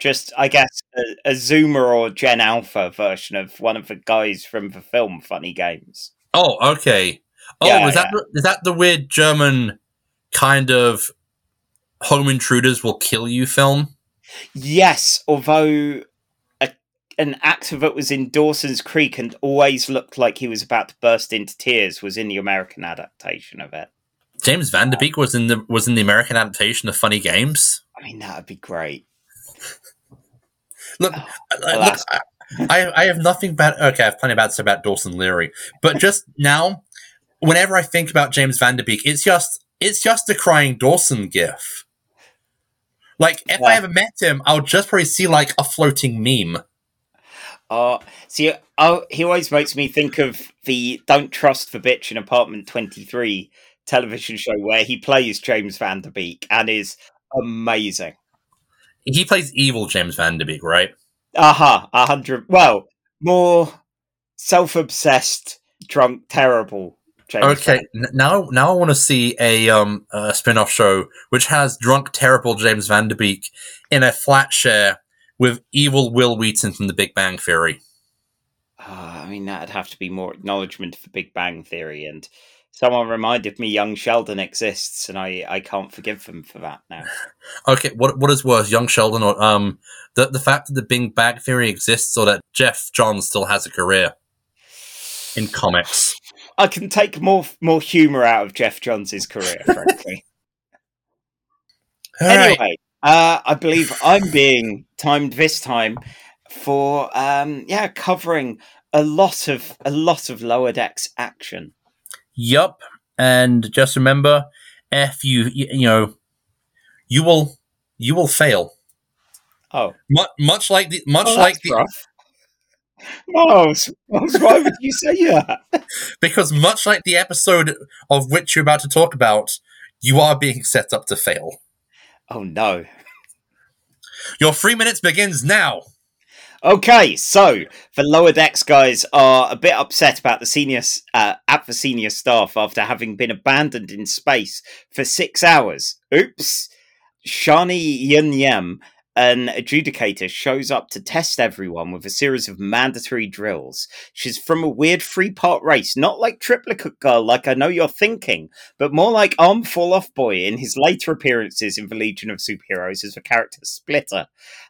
Just, I guess, a, a Zoomer or Gen Alpha version of one of the guys from the film Funny Games. Oh, okay. Oh, Yeah, is that the, is that the weird German kind of home intruders will kill you film? Yes, although a, an actor that was in Dawson's Creek and always looked like he was about to burst into tears was in the American adaptation of it. James Van Der Beek um, was in the was in the American adaptation of Funny Games. I mean, that would be great. Look, Oh, I- look. I, I I have nothing bad. Okay, I have plenty of bad to say about Dawson Leary, but just now, whenever I think about James Van Der Beek, it's just it's just a crying Dawson gif. Like if I ever met him, I'll just probably see like a floating meme. Uh, see, oh, he always makes me think of the Don't Trust the Bitch in Apartment 23 television show where he plays James Van Der Beek and is amazing. He plays evil James Van Der Beek, right? Aha, a hundred. Well, more self obsessed, drunk, terrible James Okay, Van- now now I want to see a um a spin-off show which has drunk, terrible James Van Der Beek in a flat share with evil Wil Wheaton from The Big Bang Theory. Ah, I mean, that'd have to be more acknowledgement of the Big Bang Theory. And someone reminded me young Sheldon exists, and I, I can't forgive them for that now. Okay, what what is worse, Young Sheldon or um the the fact that the Big Bang Theory exists or that Geoff Johns still has a career in comics? I can take more more humor out of Geoff Johns' career, frankly. All right. anyway, uh, I believe I'm being timed this time for um, yeah, covering a lot of a lot of lower decks action. Yup. And just remember, if you you, you know, you will you will fail. Oh, Much, much like the much oh, like the rough. Miles, Miles, why would you say that? because much like the episode of which you're about to talk about, you are being set up to fail. Oh no. Your three minutes begins now. Okay, so the lower decks guys are a bit upset about the senior uh, at the senior staff after having been abandoned in space for six hours. Oops. Shani Yun Yem, an adjudicator, shows up to test everyone with a series of mandatory drills. She's from a weird three part race, not like Triplicate Girl, like I know you're thinking, but more like Arm Fall Off Boy in his later appearances in the Legion of Superheroes as the character Splitter.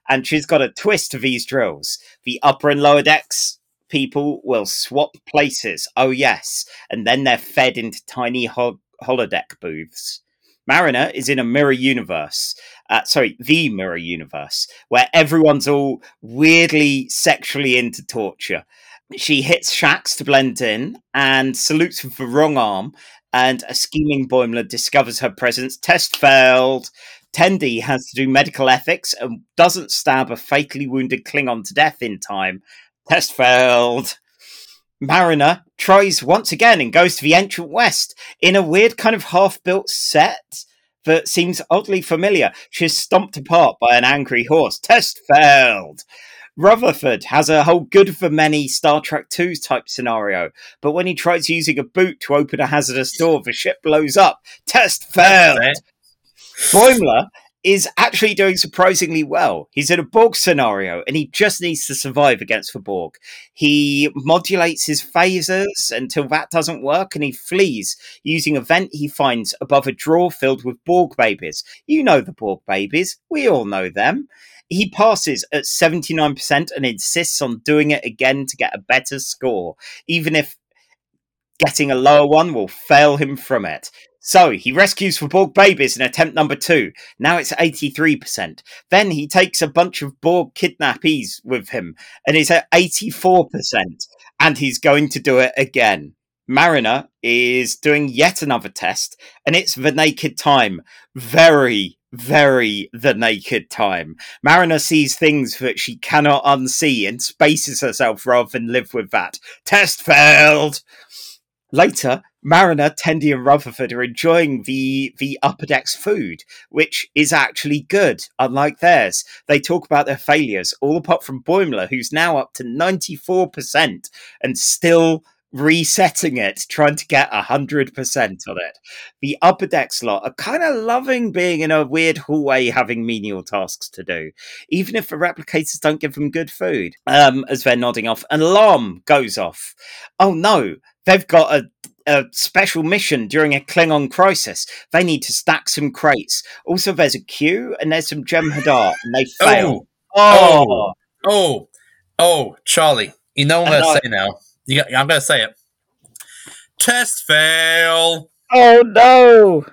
And she's got a twist to these drills. The upper and lower decks people will swap places. Oh, yes. And then they're fed into tiny ho- holodeck booths. Mariner is in a mirror universe. Uh, sorry, the mirror universe, where everyone's all weirdly sexually into torture. She hits Shax to blend in and salutes with the wrong arm. And a scheming Boimler discovers her presence. Test failed. Tendi has to do medical ethics and doesn't stab a fatally wounded Klingon to death in time. Test failed. Mariner tries once again and goes to the ancient west in a weird kind of half built set that seems oddly familiar. She's stomped apart by an angry horse. Test failed. Rutherford has a whole good for many Star Trek II type scenario, but when he tries using a boot to open a hazardous door, the ship blows up. Test failed. Boimler is actually doing surprisingly well. He's in a Borg scenario and he just needs to survive against the Borg. He modulates his phasers until that doesn't work and he flees using a vent he finds above a drawer filled with Borg babies. You know the Borg babies, we all know them. He passes at 79% and insists on doing it again to get a better score, even if getting a lower one will fail him from it. So he rescues Borg babies in attempt number two. Now it's 83%. Then he takes a bunch of Borg kidnappees with him and is at 84%. And he's going to do it again. Mariner is doing yet another test, and it's the naked time. Very, very the naked time. Mariner sees things that she cannot unsee and spaces herself rather than live with that. Test failed! Later, Mariner, Tendi, and Rutherford are enjoying the the upper decks food, which is actually good, unlike theirs. They talk about their failures, all apart from Boimler, who's now up to ninety four percent and still resetting it, trying to get a hundred percent on it. The upper decks lot are kind of loving being in a weird hallway, having menial tasks to do, even if the replicators don't give them good food. Um, as they're nodding off, an alarm goes off. Oh no, they've got a a special mission during a Klingon crisis. They need to stack some crates. Also, there's a queue and there's some Jem'Hadar, and they fail. Oh. Oh, Oh, oh, Charlie. You know what I'm gonna know. say now. You got, I'm gonna say it. Test fail. oh no!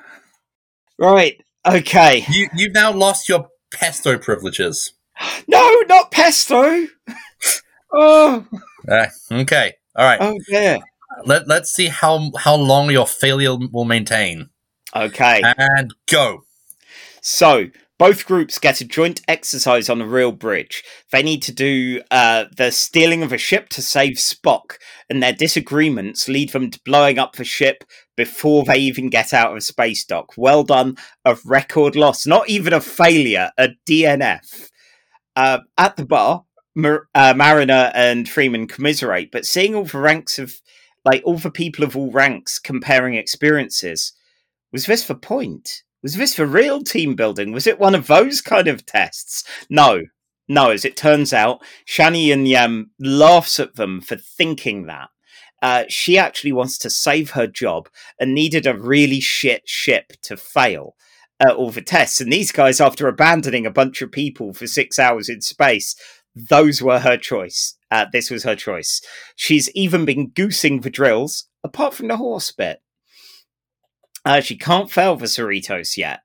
Right, okay. You you've now lost your pesto privileges. No, not pesto. oh, Uh, okay. All right. oh dear. Let Let's see how how long your failure will maintain. Okay. And go. So both groups get a joint exercise on a real bridge. They need to do uh, the stealing of a ship to save Spock, and their disagreements lead them to blowing up the ship before they even get out of space dock. Well done, a record loss, not even a failure, a DNF. Uh, at the bar, Mar- uh, Mariner and Freeman commiserate, but seeing all the ranks of, like all the people of all ranks comparing experiences, was this for point? Was this for real team building? Was it one of those kind of tests? No. No, as it turns out, Shani and Yam laughs at them for thinking that. Uh, she actually wants to save her job and needed a really shit ship to fail at all the tests. And these guys, after abandoning a bunch of people for six hours in space, those were her choice. Uh, this was her choice. She's even been goosing the drills, apart from the horse bit. Uh, she can't fail the Cerritos yet,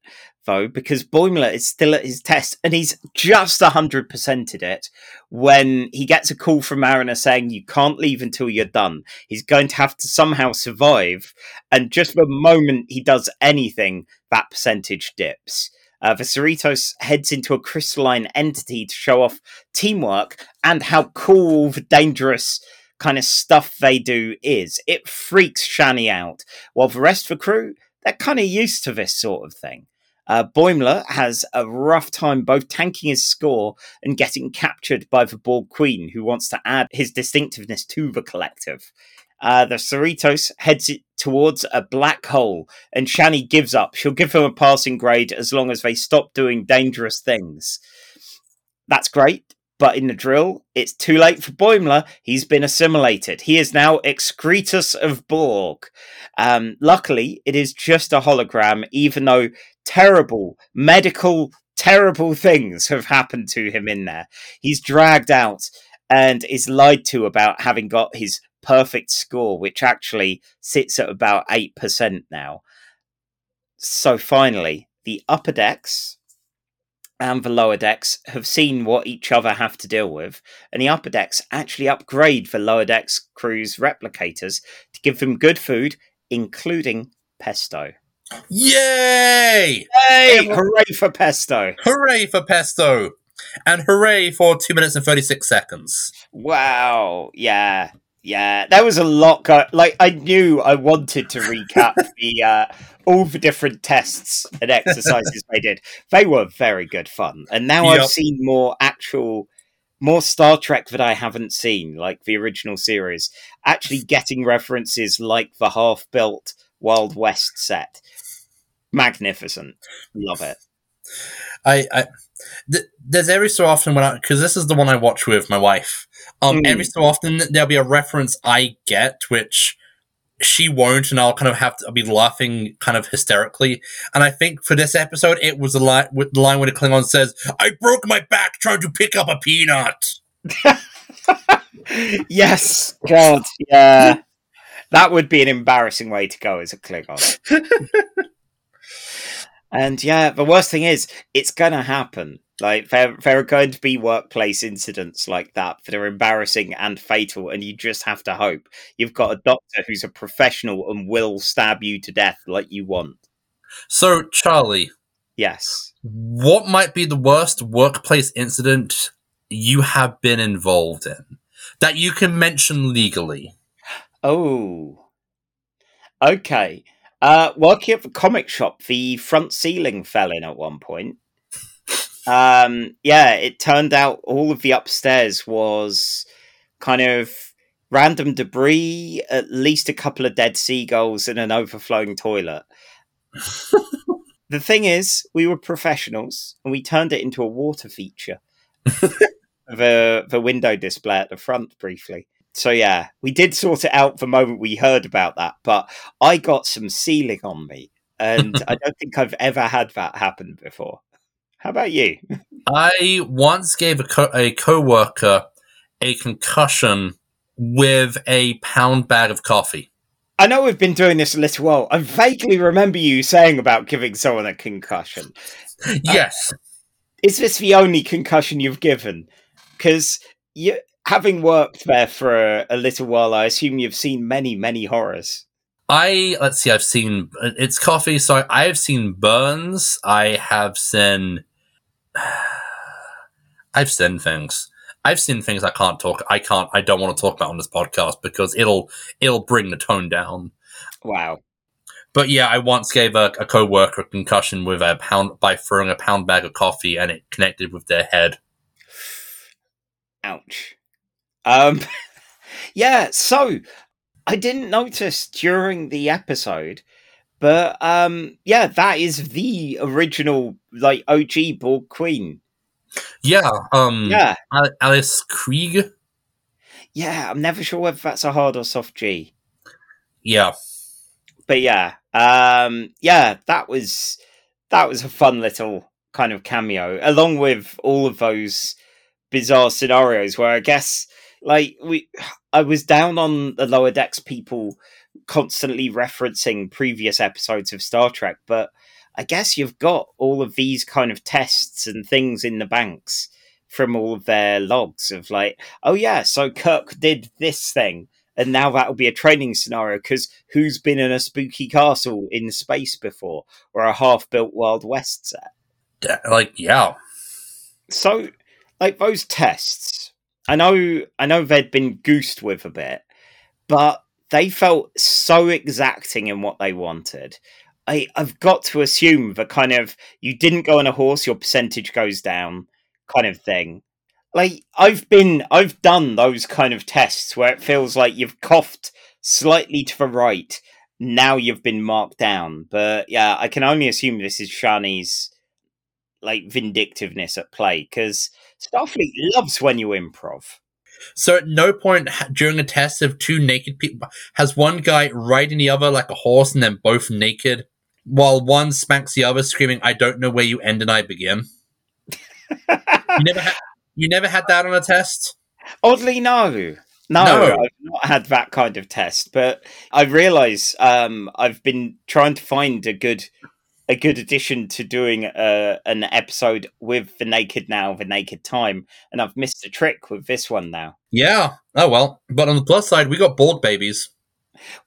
though, because Boimler is still at his test and he's just 100%ed it when he gets a call from Mariner saying, You can't leave until you're done. He's going to have to somehow survive. And just the moment he does anything, that percentage dips. Uh, the Cerritos heads into a crystalline entity to show off teamwork and how cool the dangerous kind of stuff they do is. It freaks Shani out, while the rest of the crew, they're kind of used to this sort of thing. Uh, Boimler has a rough time both tanking his score and getting captured by the Borg Queen, who wants to add his distinctiveness to the collective. Uh, the Cerritos heads towards a black hole, and Shani gives up. She'll give them a passing grade as long as they stop doing dangerous things. That's great, but in the drill, it's too late for Boimler. He's been assimilated. He is now excretus of Borg. Um, luckily, it is just a hologram, even though terrible medical, terrible things have happened to him in there. He's dragged out and is lied to about having got his perfect score, which actually sits at about 8% now. So finally, the upper decks and the lower decks have seen what each other have to deal with, and the upper decks actually upgrade the lower decks crew's replicators to give them good food, including pesto. Yay! Hey, hooray for pesto! Hooray for pesto! And hooray for two minutes and 36 seconds. Wow, yeah, yeah. There was a lot. Go- like I knew I wanted to recap the uh, all the different tests and exercises they did. They were very good fun, and now Yep. I've seen more actual. More Star Trek that I haven't seen, like the original series, actually getting references like the half built Wild West set. Magnificent. Love it. I, I th- there's every so often when I because this is the one I watch with my wife. Um, Mm. every so often there'll be a reference I get which she won't, and I'll kind of have to I'll be laughing kind of hysterically. And I think for this episode, it was the line with the line where the Klingon says, "I broke my back trying to pick up a peanut." yes, God, yeah. That would be an embarrassing way to go as a Klingon. and yeah, the worst thing is, it's gonna happen. Like there, there are going to be workplace incidents like that that are embarrassing and fatal, and you just have to hope you've got a doctor who's a professional and will stab you to death like you want. So, Charlie, Yes. what might be the worst workplace incident you have been involved in that you can mention legally? Oh. Okay. Uh, working at the comic shop, the front ceiling fell in at one point. Um, yeah, it turned out all of the upstairs was kind of random debris, at least a couple of dead seagulls, and an overflowing toilet. the thing is, we were professionals and we turned it into a water feature. the the window display at the front briefly. So yeah, we did sort it out the moment we heard about that, but I got some ceiling on me, and I don't think I've ever had that happen before. How about you? I once gave a co- a coworker a concussion with a pound bag of coffee. I know we've been doing this a little while. I vaguely remember you saying about giving someone a concussion. Yes. Uh, is this the only concussion you've given? Because you, having worked there for a, a little while, I assume you've seen many, many horrors. I let's see. I've seen it's coffee. So I have seen burns. I have seen. I've seen things. I've seen things I can't talk. I can't. I don't want to talk about on this podcast because it'll it'll bring the tone down. Wow. But yeah, I once gave a, a coworker a concussion with a pound by throwing a pound bag of coffee, and it connected with their head. Ouch. Um. yeah. So I didn't notice during the episode, but um, yeah, that is the original like OG Borg Queen. Yeah. Um. Yeah. Alice Krige. Yeah, I'm never sure whether that's a hard or soft G. Yeah. But yeah, um, yeah, that was that was a fun little kind of cameo, along with all of those bizarre scenarios where I guess like we I was down on the lower decks people constantly referencing previous episodes of Star Trek, but I guess you've got all of these kind of tests and things in the banks from all of their logs of like, oh yeah, so Kirk did this thing, and now that'll be a training scenario because who's been in a spooky castle in space before or a half-built Wild West set? Like yeah. So, like those tests, I know, I know they'd been goosed with a bit, but they felt so exacting in what they wanted. I, I've got to assume the kind of you didn't go on a horse, your percentage goes down, kind of thing. Like I've been, I've done those kind of tests where it feels like you've coughed slightly to the right. Now you've been marked down, but yeah, I can only assume this is Shani's like vindictiveness at play because Starfleet loves when you improv. So at no point during a test of two naked people has one guy riding the other like a horse and then both naked, while one smacks the other, screaming, "I don't know where you end and I begin." you never had you never had that on a test. Oddly, no. No, No. I've not had that kind of test, but I realise um, I've been trying to find a good a good addition to doing uh, an episode with the naked now, the naked time, and I've missed a trick with this one now. Yeah. Oh well. But on the plus side, we got Borg babies.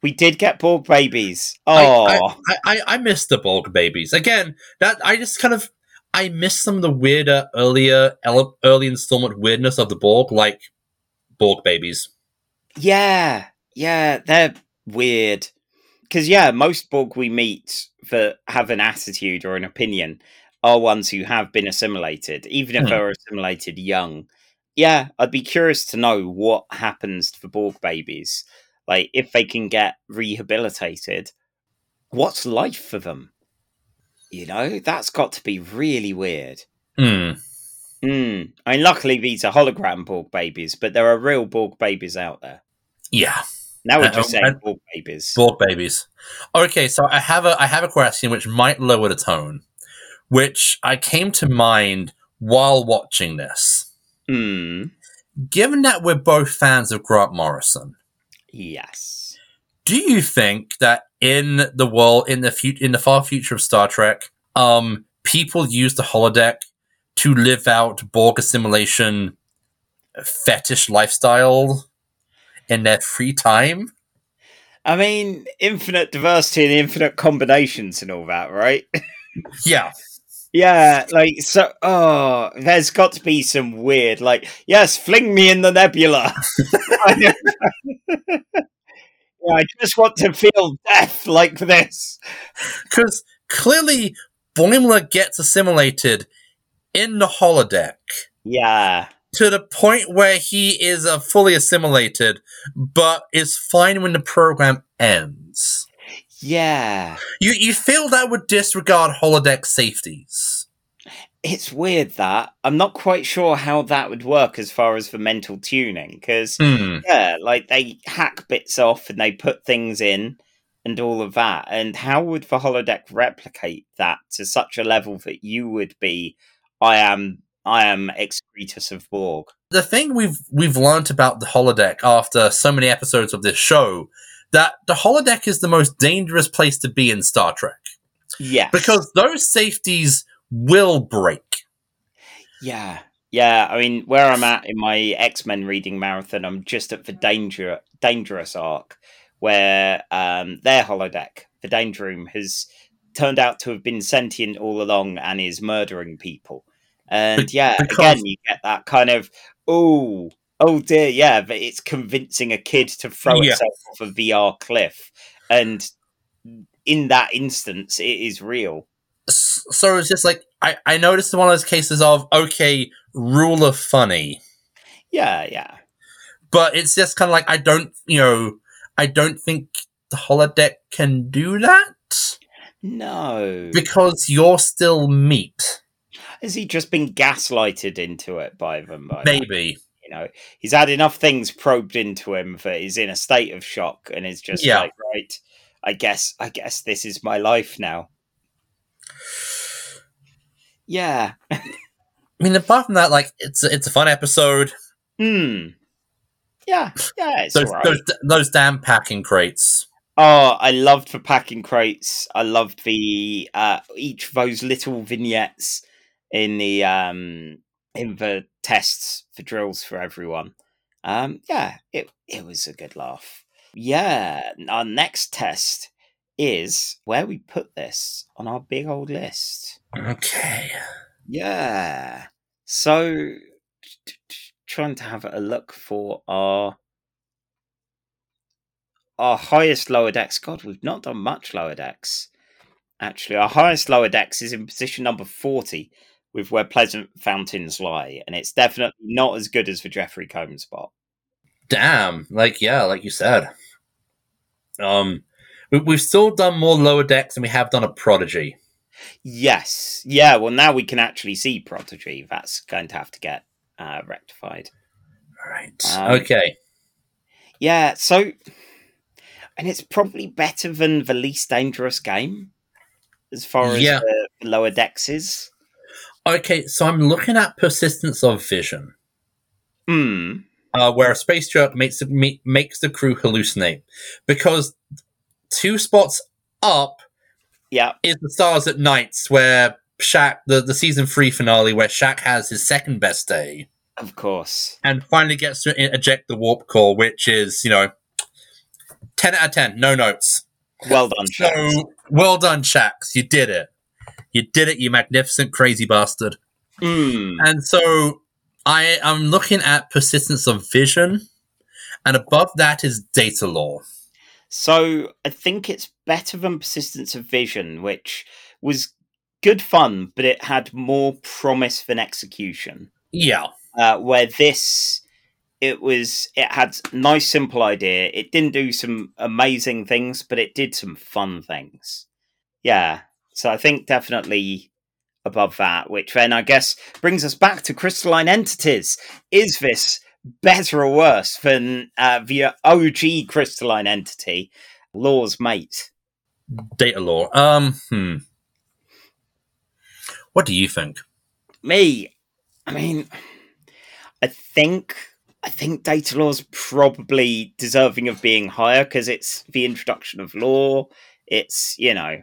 We did get Borg babies. Oh, I, I, I miss the Borg babies. Again, that I just kind of I miss some of the weirder earlier early installment weirdness of the Borg, like Borg babies. yeah, yeah, they're weird. Because yeah, most Borg we meet that have an attitude or an opinion are ones who have been assimilated, even if Hmm. they were assimilated young. Yeah, I'd be curious to know what happens to the Borg babies. Like, if they can get rehabilitated, what's life for them? You know, that's got to be really weird. Hmm. Hmm. I mean, luckily these are hologram Borg babies, but there are real Borg babies out there. Yeah. Now we're Uh, just saying Borg babies. Borg babies. Okay, so I have a I have a question which might lower the tone, which I came to mind while watching this. Hmm. Given that we're both fans of Grant Morrison, Yes. do you think that in the world in the fut- in the far future of Star Trek, um, people use the holodeck to live out Borg assimilation fetish lifestyle in their free time? I mean, infinite diversity and infinite combinations and all that, right? Yeah. yeah, like so. Oh, there's got to be some weird, like, yes, fling me in the nebula. I yeah, I just want to feel death like this. Because clearly Boimler gets assimilated in the holodeck. Yeah, to the point where he is uh, fully assimilated, but is fine when the program ends. Yeah. You you feel that would disregard holodeck safeties. It's weird that. I'm not quite sure how that would work as far as the mental tuning, because, Hmm. yeah, like they hack bits off and they put things in and all of that. And how would the holodeck replicate that to such a level that you would be, I am, I am excretus of Borg? The thing we've we've learnt about the holodeck after so many episodes of this show that the holodeck is the most dangerous place to be in Star Trek Yes. because those safeties will break. Yeah. Yeah, I mean, where I'm at in my X Men reading marathon, I'm just at the danger dangerous arc, where um, their holodeck, the Danger Room, has turned out to have been sentient all along and is murdering people. And yeah, because- again, you get that kind of oh, oh dear, yeah, but it's convincing a kid to throw Yeah. itself off a VR cliff, and in that instance, it is real. So it's just like I I noticed one of those cases of okay, rule of funny. Yeah, yeah. but it's just kind of like I don't, you know, I don't think the holodeck can do that No. because you're still meat. Has he just been gaslighted into it by them? By that? Maybe. you know, he's had enough things probed into him that he's in a state of shock and is just Yeah. like, right, I guess, I guess this is my life now. Yeah. I mean, apart from that, like it's a, it's a fun episode. Hmm. Yeah. Yeah. It's Those, right. those those damn packing crates. Oh, I loved the packing crates. I loved the uh, each of those little vignettes in the um in the tests for drills for everyone. Um, yeah, it it was a good laugh. Yeah, our next test is where we put this on our big old list. Okay. Yeah. So trying to have a look for our our highest lower decks. God, we've not done much lower decks. Actually, our highest lower decks is in position number 40 with where pleasant fountains lie, and it's definitely not as good as the Jeffrey Combs spot. Damn. Like yeah, like you said. Um, we, we've still done more lower decks than we have done a prodigy. Yes. Yeah, well now we can actually see Prodigy. That's going to have to get uh, rectified. All right. Um, okay. Yeah, so and it's probably better than the least dangerous game as far as Yeah. the lower decks is. Okay. So I'm looking at persistence of vision. Hmm. uh, where a space jerk makes the, ma- makes the crew hallucinate because two spots up Yeah. is the stars at nights where Shaq the, the season three finale where Shaq has his second best day Of course. and finally gets to eject the warp core which is you know 10 out of 10 no notes Well done, so Shax. well done Shax you did it you did it you magnificent crazy bastard. Hmm. and so I am looking at persistence of vision and above that is Datalore. So I think it's better than Persistence of Vision, which was good fun, but it had more promise than execution. yeah. Uh, where this it was it had nice simple idea. It didn't do some amazing things but it did some fun things. Yeah so i think definitely above that which then i guess brings us back to crystalline entities is this better or worse than uh, the og crystalline entity Lore's mate Datalore. Um, hmm. What do you think? me i mean i think i think Datalore's probably deserving of being higher because it's the introduction of law it's you know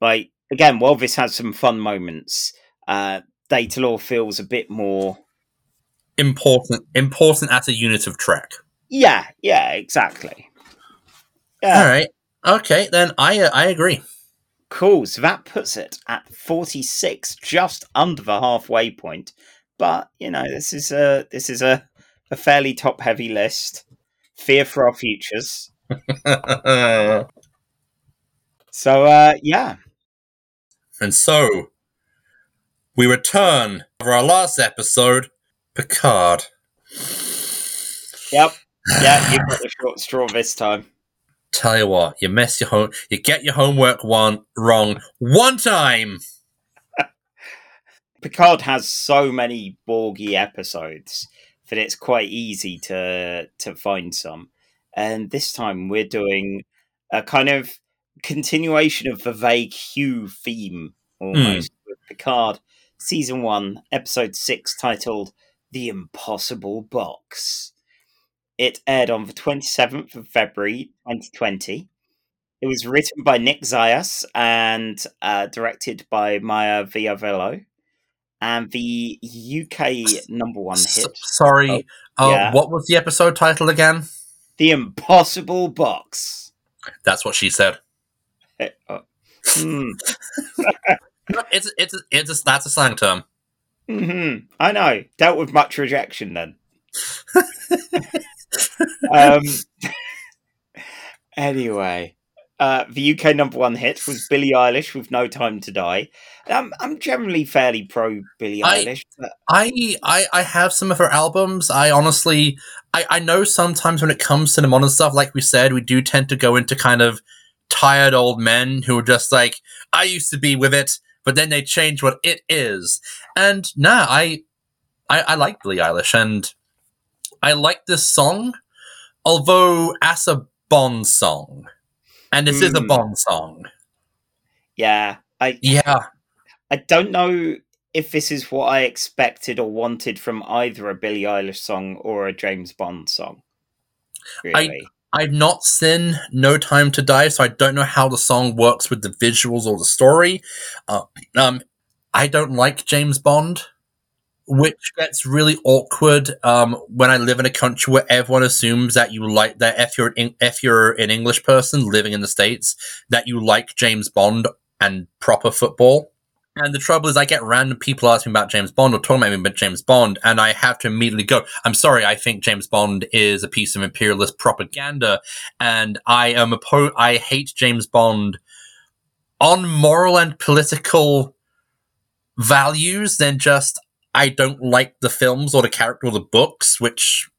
like again while this has some fun moments uh Datalore feels a bit more Important, important as a unit of track. yeah yeah exactly All yeah right. Okay, then I uh, I agree. cool so that puts it at 46 just under the halfway point but you know this is a this is a, a fairly top heavy list fear for our futures So uh yeah. And so we return for our last episode Picard. Yep. Yeah, you got the short straw this time. Tell you what, you mess your home, you get your homework one wrong one time. Picard has so many Borgy episodes that it's quite easy to to find some. And this time we're doing a kind of continuation of the vague Hugh theme almost with Picard season 1 episode 6 titled The Impossible Box. It aired on the 27th of February 2020. It was written by Nick Zayas and uh, directed by Maja Vrvilo and the UK number one hit, sorry, uh, yeah. what was the episode title again? The Impossible Box. That's what she said. Oh, hmm, It's it's it's a, that's a slang term. mhm, I know. Dealt with much rejection then. um, anyway, uh, the UK number one hit was Billie Eilish with "No Time to Die." Um, I'm generally fairly pro Billie I- Eilish, but I, I I have some of her albums. I honestly I, I know sometimes when it comes to the modern stuff, like we said, we do tend to go into kind of tired old men who are just like, I used to be with it, but then they change what it is. And nah, I I, I like Billie Eilish and I like this song, although as a Bond song. And this is a Hmm. Bond song. yeah, I Yeah. I don't know if this is what I expected or wanted from either a Billie Eilish song or a James Bond song. Really. I've not seen No Time to Die, so I don't know how the song works with the visuals or the story. Uh, um, I don't like James Bond, which gets really awkward um, when I live in a country where everyone assumes that you like that if you're in, if you're an English person living in the states that you like James Bond and proper football. And the trouble is, I get random people asking about James Bond or talking about me about James Bond, and I have to immediately go, I'm sorry, I think James Bond is a piece of imperialist propaganda, and I am oppo- I hate James Bond on moral and political values than just I don't like the films or the character or the books, which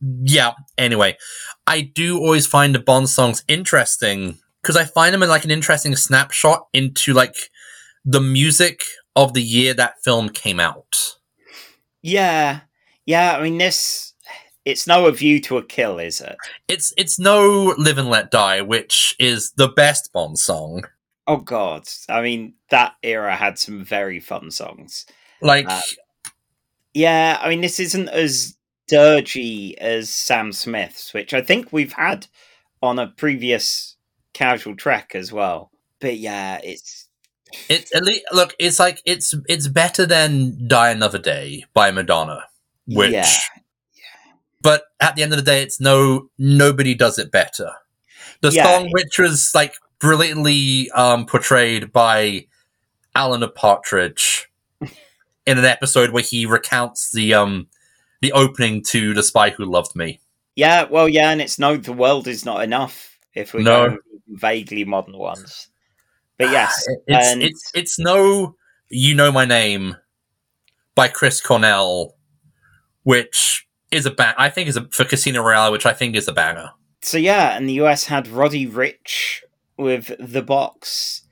yeah, anyway. I do always find the Bond songs interesting because I find them in like an interesting snapshot into like the music of the year that film came out. yeah. Yeah, I mean this it's no a view to a kill, is it? It's it's no Live and Let Die, which is the best Bond song. Oh god. I mean that era had some very fun songs. Like Uh, Yeah, I mean this isn't as dirgy as Sam Smith's, which I think we've had on a previous casual track as well. But yeah, it's it at least look, it's like it's it's better than Die Another Day by Madonna. Which Yeah. but at the end of the day it's no nobody does it better. The Yeah. song which was like brilliantly um portrayed by Alan Partridge in an episode where he recounts the um the opening to The Spy Who Loved Me. Yeah, well, yeah, and it's no, the world is not enough if we're No. with vaguely modern ones. But yes, It's and it's it's no You Know My Name by Chris Cornell, which is a bang I think is a for Casino Royale, which I think is a banger. so yeah, and the US had Roddy Ricch with the box,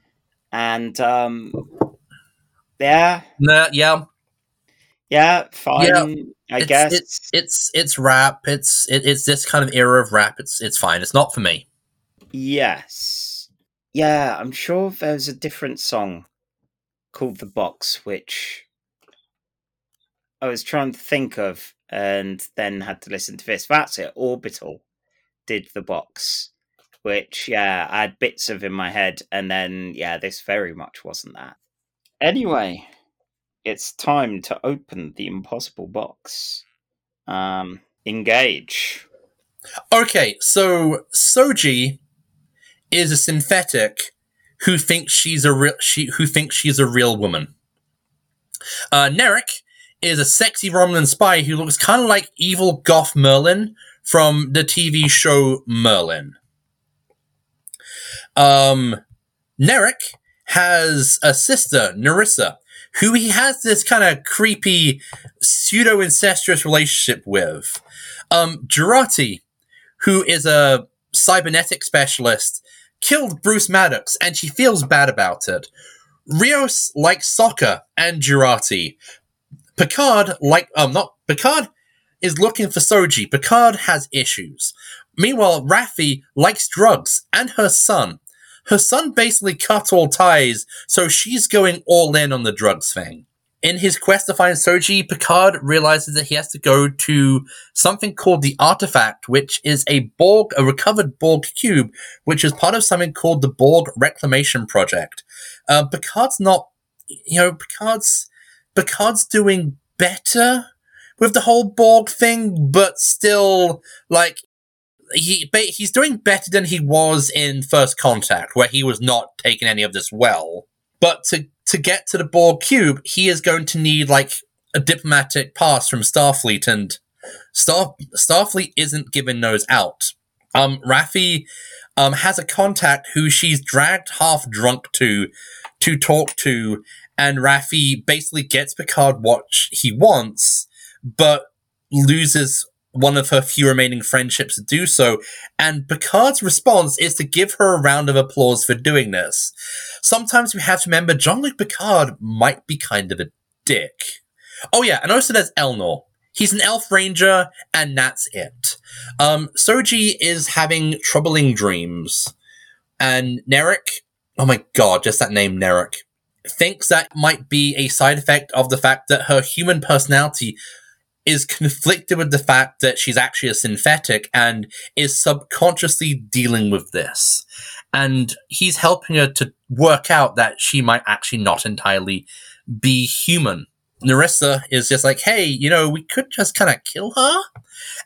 and um, yeah, Nah, yeah, yeah, fine, Yeah, I it's, guess. it's it's it's rap. It's it, it's this kind of era of rap. It's it's fine. It's not for me. Yes. Yeah, I'm sure there's a different song called The Box, which I was trying to think of and then had to listen to this. That's it. Orbital did The Box, which, yeah, I had bits of in my head, and then, yeah, this very much wasn't that. Anyway, it's time to open the impossible box. Um, engage. Okay, so Soji is a synthetic who thinks she's a real she who thinks she's a real woman. Uh, Narek is a sexy Romulan spy who looks kind of like evil goth Merlin from the TV show Merlin. Um, Narek has a sister, Narissa, who he has this kind of creepy pseudo incestuous relationship with. Um, Jurati, who is a cybernetic specialist, killed Bruce Maddox, and she feels bad about it. Rios likes soccer and Jurati. Picard, like, um, not Picard, is looking for Soji. Picard has issues. Meanwhile, Raffi likes drugs and her son. Her son basically cut all ties, so she's going all in on the drugs thing. In his quest to find Soji, Picard realizes that he has to go to something called the Artifact, which is a Borg, a recovered Borg cube, which is part of something called the Borg Reclamation Project. Uh, Picard's not, you know, Picard's Picard's doing better with the whole Borg thing, but still, like, he he's doing better than he was in First Contact, where he was not taking any of this well. But to to get to the Borg cube, he is going to need like a diplomatic pass from Starfleet, and Star Starfleet isn't giving those out. Um, Raffi um, has a contact who she's dragged half drunk to to talk to, and Raffi basically gets Picard what he wants, but loses one of her few remaining friendships to do so, and Picard's response is to give her a round of applause for doing this. Sometimes we have to remember Jean-Luc Picard might be kind of a dick. Oh yeah, and also there's Elnor. He's an elf ranger, and that's it. Um, Soji is having troubling dreams, and Narek, oh my god, just that name, Narek, thinks that might be a side effect of the fact that her human personality is conflicted with the fact that she's actually a synthetic and is subconsciously dealing with this. And he's helping her to work out that she might actually not entirely be human. Narissa is just like, hey, you know, we could just kind of kill her.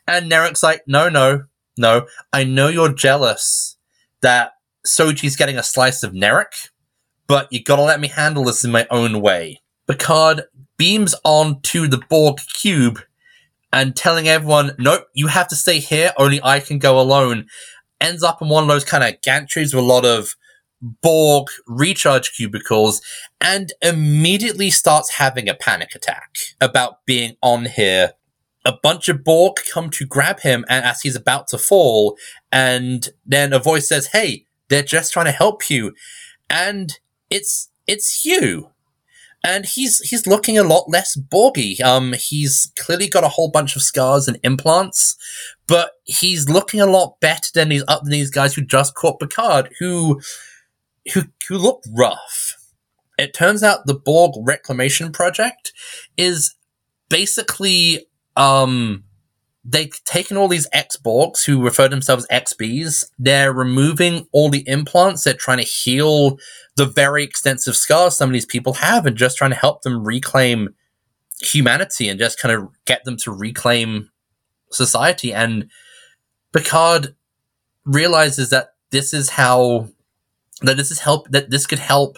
And Narek's like, no, no, no. I know you're jealous that Soji's getting a slice of Narek, but you gotta let me handle this in my own way. Picard beams on to the Borg cube and telling everyone, nope, you have to stay here, only I can go alone, ends up in one of those kind of gantries with a lot of Borg recharge cubicles and immediately starts having a panic attack about being on here. A bunch of Borg come to grab him and as he's about to fall, and then a voice says, Hey, they're just trying to help you. And it's it's you and he's he's looking a lot less borgy. Um, he's clearly got a whole bunch of scars and implants, but he's looking a lot better than these up than these guys who just caught Picard, who who who look rough. It turns out the Borg Reclamation Project is basically um they've taken all these ex-Borgs who refer to themselves XBs. They're removing all the implants. They're trying to heal the very extensive scars some of these people have and just trying to help them reclaim humanity and just kind of get them to reclaim society. And Picard realizes that this is how that this is help that this could help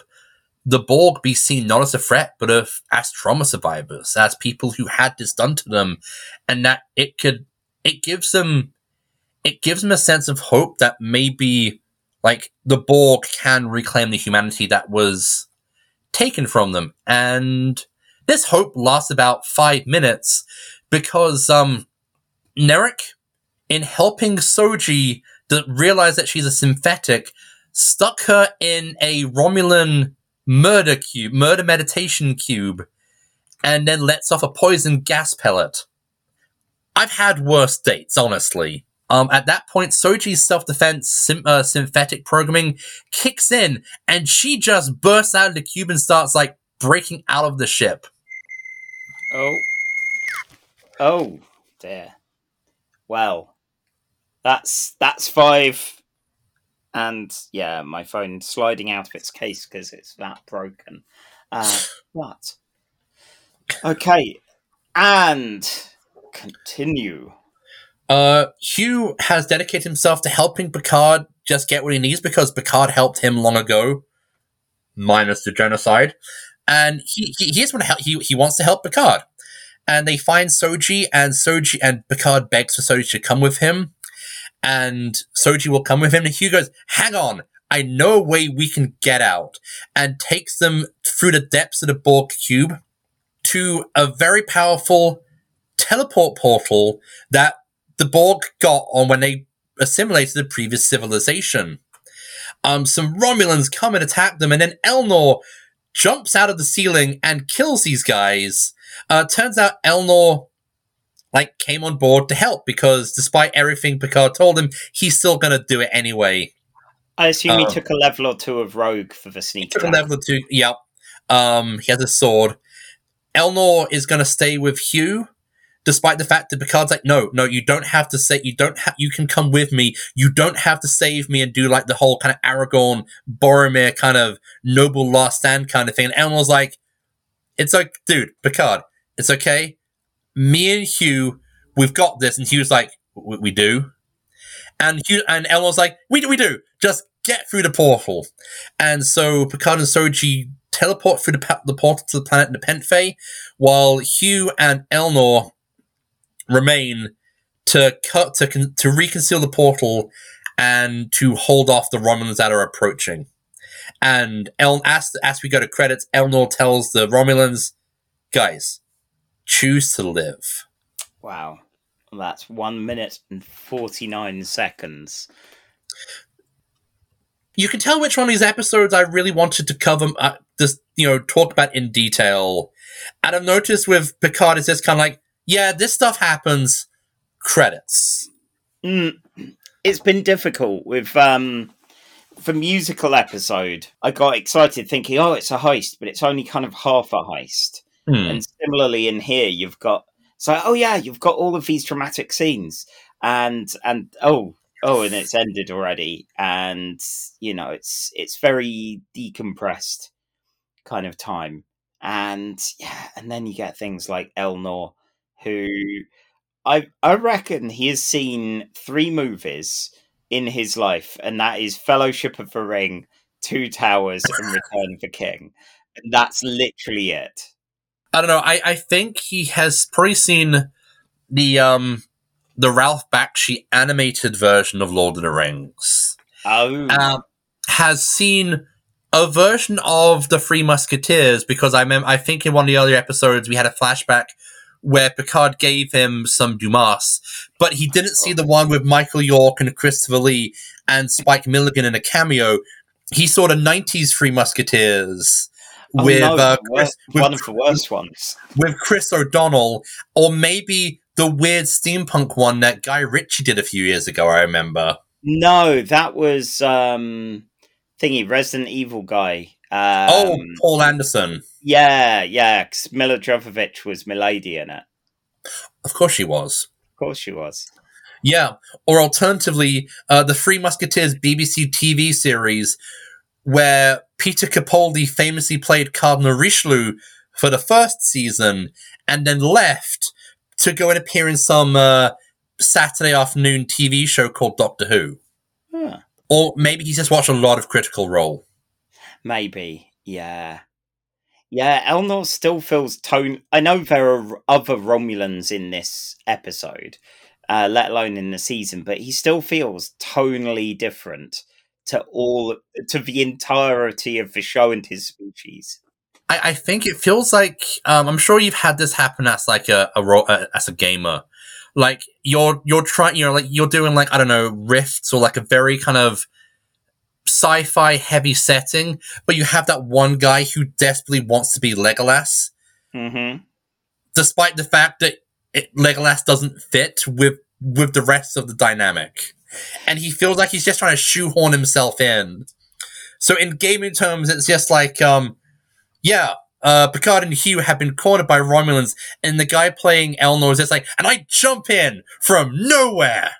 the Borg be seen not as a threat, but as trauma survivors, as people who had this done to them, and that it could it gives them it gives them a sense of hope that maybe like the Borg can reclaim the humanity that was taken from them. And this hope lasts about five minutes because um Narek, in helping Soji to realize that she's a synthetic, stuck her in a Romulan murder cube, murder meditation cube, and then lets off a poison gas pellet. I've had worse dates, honestly. Um, at that point, Soji's self-defense sim- uh, synthetic programming kicks in, and she just bursts out of the cube and starts like breaking out of the ship. Oh, oh dear. Well, that's that's five, and yeah, my phone sliding out of its case because it's that broken. Uh, what? Okay, and continue. Uh, Hugh has dedicated himself to helping Picard just get what he needs because Picard helped him long ago, minus the genocide. And he, he, he just want to help, he, he wants to help Picard. And they find Soji and Soji and Picard begs for Soji to come with him. And Soji will come with him. And Hugh goes, hang on, I know a way we can get out, and takes them through the depths of the Borg cube to a very powerful teleport portal that the Borg got on when they assimilated the previous civilization. Um, some Romulans come and attack them, and then Elnor jumps out of the ceiling and kills these guys. Uh, turns out Elnor like came on board to help because despite everything Picard told him, he's still gonna do it anyway. I assume he Um, took a level or two of rogue for the sneak Took a level two. Yep. Um, he has a sword. Elnor is gonna stay with Hugh, despite the fact that Picard's like, no, no, you don't have to say, you don't have, you can come with me. You don't have to save me and do like the whole kind of Aragorn, Boromir kind of noble last stand kind of thing. And Elnor's like, it's like, dude, Picard, it's okay. Me and Hugh, we've got this. And Hugh's like, we, we do. And Hugh and Elnor's like, we do, we do. Just get through the portal. And so Picard and Soji teleport through the, the portal to the planet Nepenthe, while Hugh and Elnor remain to cut to to reconceal the portal and to hold off the Romulans that are approaching. And El- as as we go to credits, Elnor tells the Romulans, "Guys, choose to live." Wow. That's one minute and 49 seconds. you can tell which one of these episodes I really wanted to cover, uh, this you know, talk about in detail. And I've noticed with Picard, it's just kind of like, yeah, this stuff happens. Credits. Mm, it's been difficult with um the musical episode. I got excited thinking, oh, it's a heist, but it's only kind of half a heist. Hmm. And similarly in here, you've got so oh yeah, you've got all of these dramatic scenes, and and oh oh, and it's ended already, and you know it's it's very decompressed kind of time, and yeah, and then you get things like Elnor, who I I reckon he has seen three movies in his life, and that is Fellowship of the Ring, Two Towers, and Return of the King. And that's literally it. I don't know. I, I think he has probably seen the um the Ralph Bakshi animated version of Lord of the Rings. Oh, um, has seen a version of the Three Musketeers because I mem- I think in one of the earlier episodes we had a flashback where Picard gave him some Dumas, but he didn't see the one with Michael York and Christopher Lee and Spike Milligan in a cameo. He saw the '90s Three Musketeers oh with no, uh, Chris, with, one of the worst ones. with Chris O'Donnell, or maybe the weird steampunk one that Guy Ritchie did a few years ago. I remember. No, that was um thingy Resident Evil guy. Um, oh, Paul Anderson. yeah, yeah. 'cause Milla Jovovich was Milady in it. Of course, she was. Of course, she was. Yeah, or alternatively, uh, the Three Musketeers BBC TV series, where Peter Capaldi famously played Cardinal Richelieu for the first season, and then left to go and appear in some uh, Saturday afternoon TV show called Doctor Who. Huh. Or maybe he's just watched a lot of Critical Role. Maybe, yeah. Yeah, Elnor still feels tone. I know there are other Romulans in this episode, uh, let alone in the season, but he still feels tonally different to all to the entirety of the show and his species. I, I think it feels like um, I'm sure you've had this happen as like a, a ro- uh, as a gamer. Like you're you're trying you're like you're doing like I don't know rifts or like a very kind of sci-fi heavy setting, but you have that one guy who desperately wants to be Legolas, Mm-hmm. despite the fact that it, Legolas doesn't fit with with the rest of the dynamic, and he feels like he's just trying to shoehorn himself in. So in gaming terms, it's just like, um, yeah, uh, Picard and Hugh have been cornered by Romulans, and the guy playing Elnor is just like, and I jump in from nowhere.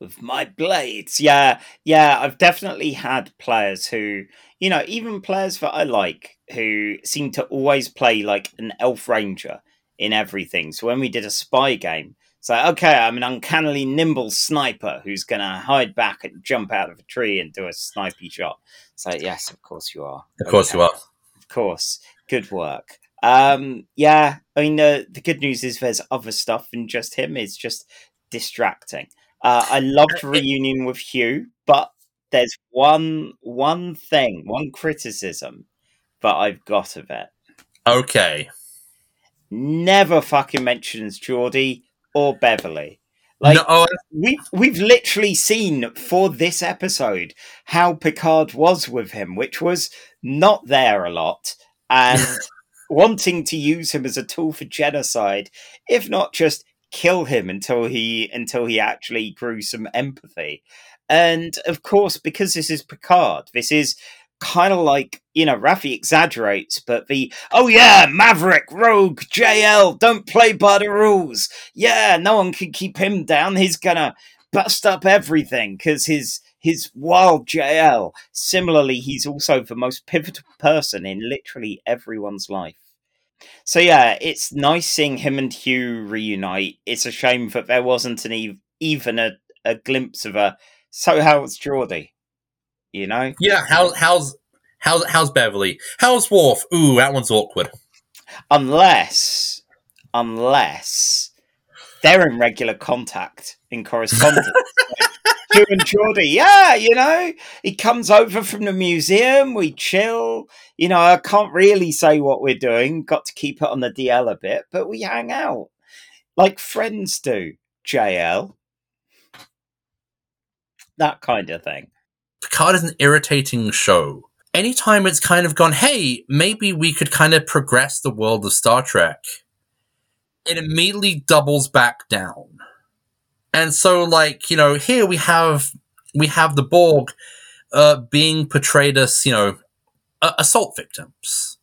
with my blades. Yeah, yeah, I've definitely had players who, you know, even players that I like who seem to always play like an elf ranger in everything. So when we did a spy game, it's like, okay, I'm an uncannily nimble sniper who's going to hide back and jump out of a tree and do a snipey shot. So, yes, of course you are. Of course Okay, you are. Of course. Good work. Um, yeah, I mean, the, the good news is there's other stuff than just him. It's just distracting. Uh, I loved reunion with Hugh, but there's one one thing, one criticism that I've got of it. Okay. Never fucking mentions Geordi or Beverly. Like no, oh, we've we've literally seen for this episode how Picard was with him, which was not there a lot, and wanting to use him as a tool for genocide, if not just kill him until he until he actually grew some empathy. And of course, because this is Picard, this is kind of like you know Raffi exaggerates, but the oh yeah, Maverick, Rogue, JL, don't play by the rules. Yeah, no one can keep him down. He's gonna bust up everything because his his wild JL. Similarly, he's also the most pivotal person in literally everyone's life. So yeah, it's nice seeing him and Hugh reunite. It's a shame that there wasn't an ev- even a, a glimpse of a so how's Geordi? You know? Yeah, how, how's how's how's Beverly? How's Worf? Ooh, that one's awkward. Unless unless they're in regular contact in correspondence. Hugh and Geordi, yeah, you know, he comes over from the museum, we chill. You know, I can't really say what we're doing, got to keep it on the DL a bit, but we hang out like friends do, JL. That kind of thing. Picard is an irritating show. Anytime it's kind of gone, hey, maybe we could kind of progress the world of Star Trek, it immediately doubles back down. And so, like, you know, here we have we have the Borg uh, being portrayed as, you know, uh, assault victims.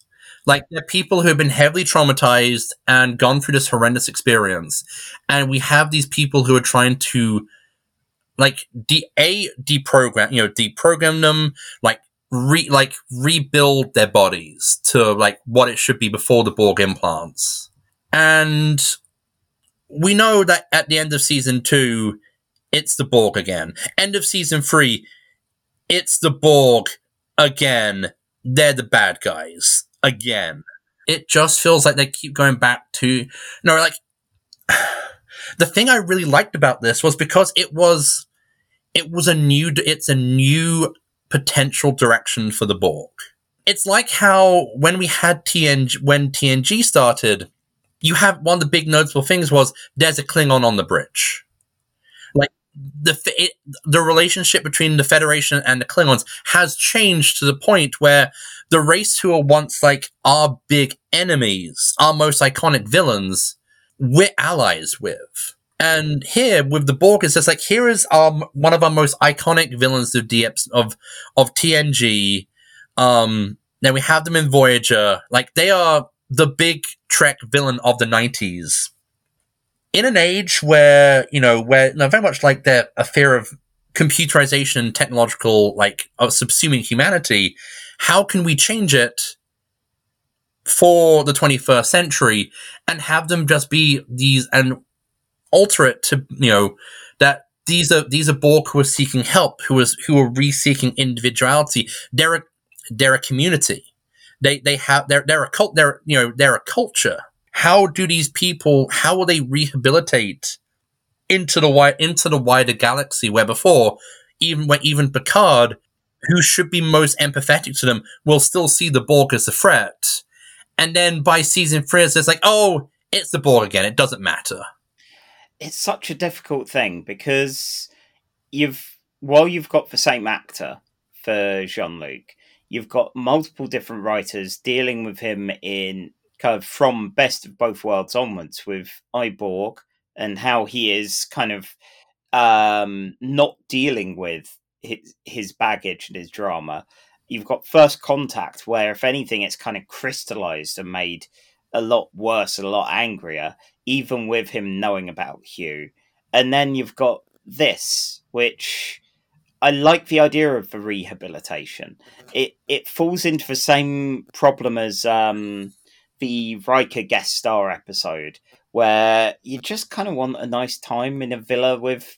Like they're people who have been heavily traumatized and gone through this horrendous experience, and we have these people who are trying to like de a deprogram you know deprogram them like re like rebuild their bodies to like what it should be before the Borg implants. And we know that at the end of season two, it's the Borg again. End of season three, it's the Borg again. They're the bad guys again. It just feels like they keep going back to you know, like the thing I really liked about this was because it was it was a new it's a new potential direction for the Borg. It's like how when we had TNG when TNG started, you have one of the big notable things was there's a Klingon on the bridge. Like the it, the relationship between the Federation and the Klingons has changed to the point where the race who were once like our big enemies, our most iconic villains, we're allies with. And here with the Borg, it's just like here is our one of our most iconic villains of DX of of TNG. Um, now we have them in Voyager. Like they are the big Trek villain of the nineties. In an age where you know where no, very much like the a fear of computerization, technological like of subsuming humanity. How can we change it for the 21st century and have them just be these and alter it to you know that these are these are Borg who are seeking help, who is who are re-seeking individuality. They're a, they're a community. They they have they're they're a cult. They're you know they're a culture. How do these people? How will they rehabilitate into the wide into the wider galaxy? Where before, even where even Picard, who should be most empathetic to them, will still see the Borg as a threat. And then by season three, it's like, oh, it's the Borg again. It doesn't matter it's such a difficult thing because you've while you've got the same actor for Jean Luc, you've got multiple different writers dealing with him in kind of from Best of Both Worlds onwards with I, Borg and how he is kind of um, not dealing with his, his baggage and his drama. You've got First Contact, where if anything, it's kind of crystallized and made a lot worse, a lot angrier, even with him knowing about Hugh. And then you've got this, which I like the idea of the rehabilitation. It it falls into the same problem as um, the Riker guest star episode, where you just kind of want a nice time in a villa with,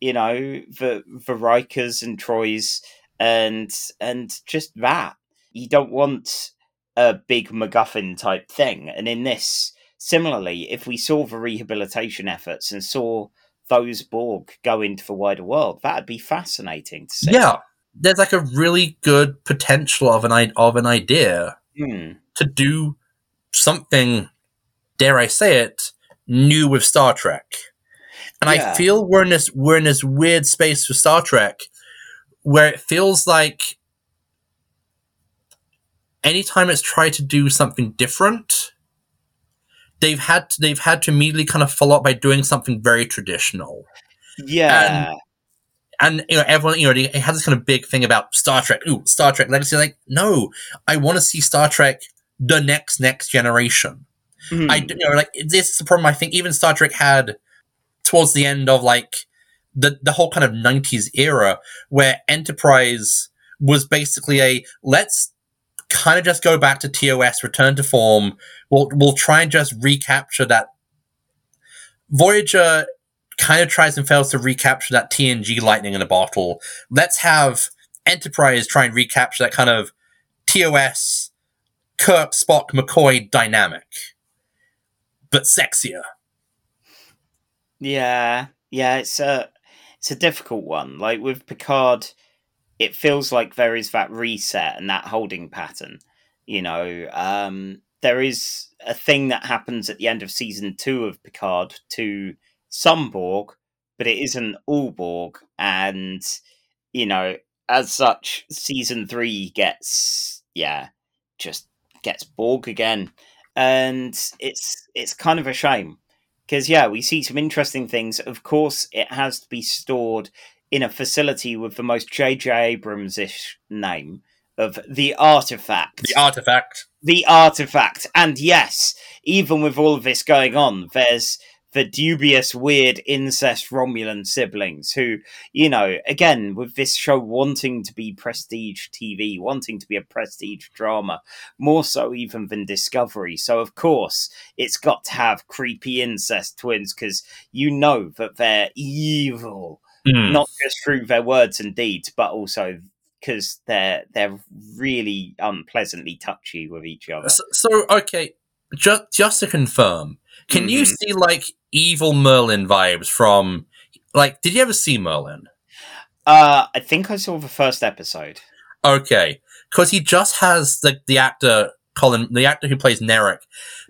you know, the the Rikers and Trois, and and just that. You don't want a big MacGuffin type thing. And in this, similarly, if we saw the rehabilitation efforts and saw those Borg go into the wider world, that'd be fascinating to see. Yeah, there's like a really good potential of an of an idea Hmm. to do something, dare I say it, new with Star Trek. And Yeah. I feel we're in this we're in this weird space with Star Trek where it feels like anytime it's tried to do something different, they've had to, they've had to immediately kind of follow up by doing something very traditional. Yeah. And you know, everyone, you know, they had this kind of big thing about Star Trek. Ooh, Star Trek Legacy. Like, no, I want to see Star Trek the next next generation. Hmm. I you know like this is the problem I think even Star Trek had towards the end of like the the whole kind of 90s era where Enterprise was basically a let's kind of just go back to TOS return to form we'll we'll try and just recapture that Voyager kind of tries and fails to recapture that TNG lightning in a bottle let's have Enterprise try and recapture that kind of TOS Kirk Spock McCoy dynamic but sexier. Yeah, yeah, it's a it's a difficult one. Like with Picard, it feels like there is that reset and that holding pattern. You know, um, there is a thing that happens at the end of season two of Picard to some Borg, but it isn't all Borg, and you know, as such, season three gets yeah, just gets Borg again, and it's it's kind of a shame because yeah, we see some interesting things. Of course, it has to be stored in a facility with the most J.J. Abrams-ish name of the artifact. The artifact. the artifact. And yes, even with all of this going on, there's the dubious, weird incest Romulan siblings who, you know, again, with this show wanting to be prestige TV, wanting to be a prestige drama, more so even than Discovery. So, of course, it's got to have creepy incest twins because you know that they're evil Hmm. not just through their words and deeds, but also because they're they're really unpleasantly touchy with each other. So, so okay, just just to confirm, can you Mhm. see like evil Merlin vibes from like? Did you ever see Merlin? Uh, I think I saw the first episode. Okay, because he just has the the actor Colin, the actor who plays Narek,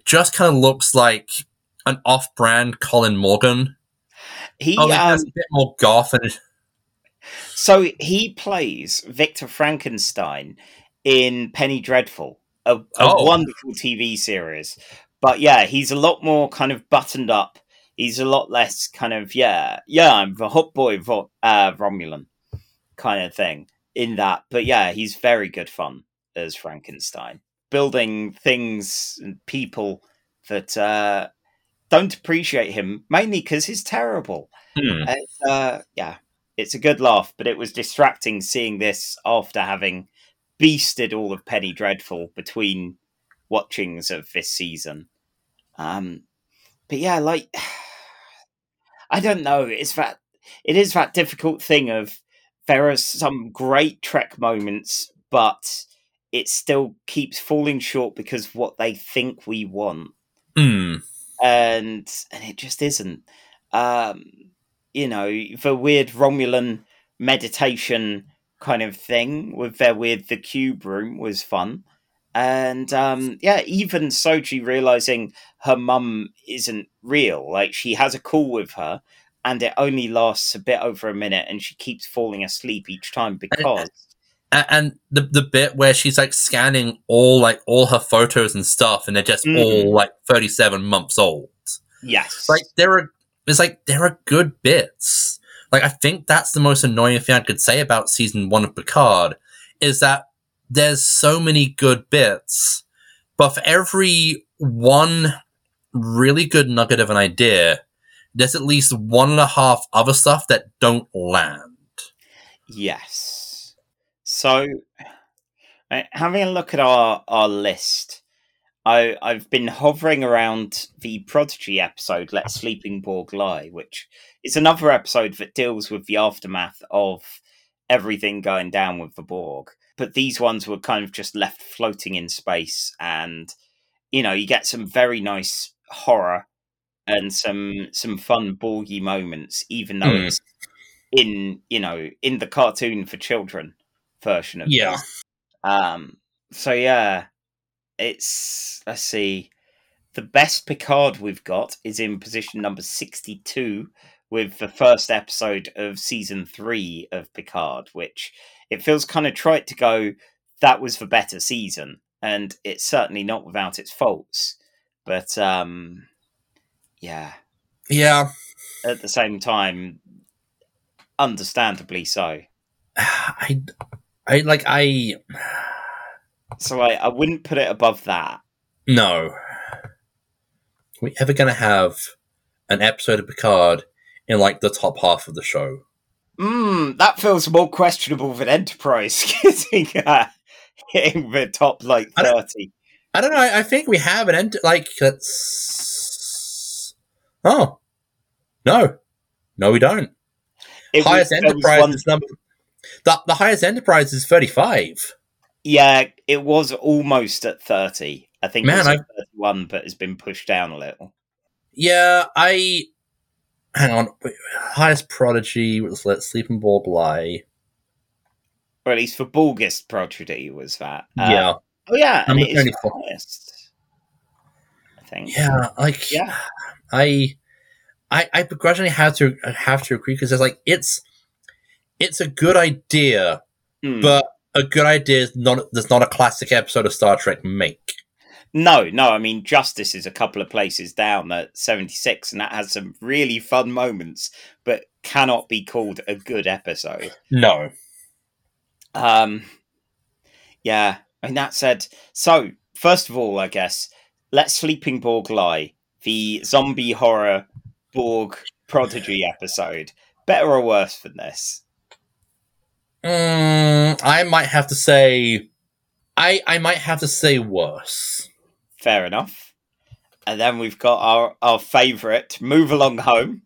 just kind of looks like an off-brand Colin Morgan. He Only um, has a bit more goth and so he plays Victor Frankenstein in Penny Dreadful, a, a Oh. wonderful TV series. But yeah, he's a lot more kind of buttoned up. He's a lot less kind of yeah, yeah. I'm the hot boy, Vo- uh, Romulan kind of thing in that. But yeah, he's very good fun as Frankenstein, building things and people that uh, don't appreciate him mainly because he's terrible. Hmm. Uh, yeah, it's a good laugh, but it was distracting seeing this after having beasted all of Penny Dreadful between watchings of this season. Um, but yeah, like I don't know. It's that it is that difficult thing of there are some great Trek moments, but it still keeps falling short because what they think we want Hmm. And and it just isn't. Um, you know, the weird Romulan meditation kind of thing with their weird the cube room was fun. And um, yeah, even Soji realizing her mum isn't real, like she has a call with her, and it only lasts a bit over a minute, and she keeps falling asleep each time because And the the bit where she's like scanning all like all her photos and stuff, and they're just Mhm. all like thirty seven months old. yes, Like there are, it's like there are good bits. Like I think that's the most annoying thing I could say about season one of Picard is that there's so many good bits, but for every one really good nugget of an idea, there's at least one and a half other stuff that don't land. Yes. So, uh, having a look at our our list, I I've been hovering around the Prodigy episode "Let Sleeping Borg Lie," which is another episode that deals with the aftermath of everything going down with the Borg. But these ones were kind of just left floating in space, and you know you get some very nice horror and some some fun Borgy moments, even though Hmm. it's in you know in the cartoon for children version of Yeah. this. Um. So yeah, it's let's see. The best Picard we've got is in position number sixty-two with the first episode of season three of Picard, which it feels kind of trite to go. That was the better season, and it's certainly not without its faults. But um, yeah, Yeah. at the same time, understandably so. I, I like I So I, I wouldn't put it above that. no. Are we ever gonna have an episode of Picard in like the top half of the show? Mm, that feels more questionable than Enterprise getting uh, hitting the top like I don't- thirty. I don't know. I, I think we have an end. Like that's. Oh, no, no, we don't. It highest was enterprise one- is number. The, the highest enterprise is thirty-five. yeah, it was almost at thirty. I think Man, it's I- at thirty-one, but has been pushed down a little. Yeah, I. Hang on. Highest prodigy was Let Sleeping Borg Lie. Or at least for Bulgist Prodigy was that. Uh, yeah, Oh yeah, and it is the highest. I think. yeah. Like, Yeah. I, I, I begrudgingly have to have to agree because it's like it's, it's a good idea, Hmm. but a good idea is not. There's not a classic episode of Star Trek make. No, no. I mean, Justice is a couple of places down at 76, and that has some really fun moments, but cannot be called a good episode. No. Um, yeah. I mean, that said, so first of all, I guess, let Sleeping Borg lie. The zombie horror Borg prodigy episode. Better or worse than this? Mm, I might have to say, I I might have to say worse. Fair enough. And then we've got our, our favourite, Move Along Home.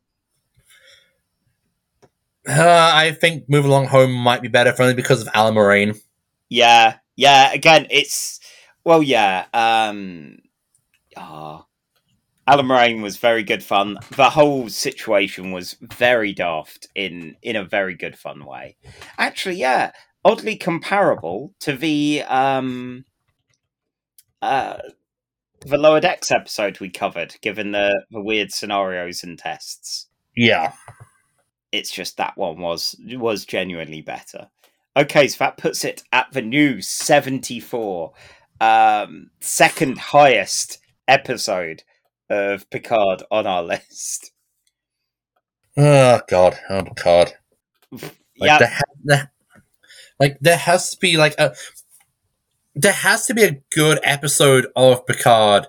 Uh, I think Move Along Home might be better for only because of Allamaraine. Yeah, yeah. Again, it's well, yeah. Um, ah, Allamaraine was very good fun. The whole situation was very daft in in a very good fun way. Actually, yeah, oddly comparable to the um, uh, the lower decks episode we covered, given the the weird scenarios and tests. Yeah. It's just that one was was genuinely better. Okay, so that puts it at the new 74. Um, second highest episode of Picard on our list. Oh God. Oh God. Like yeah, there, ha- there, like there has to be like a there has to be a good episode of Picard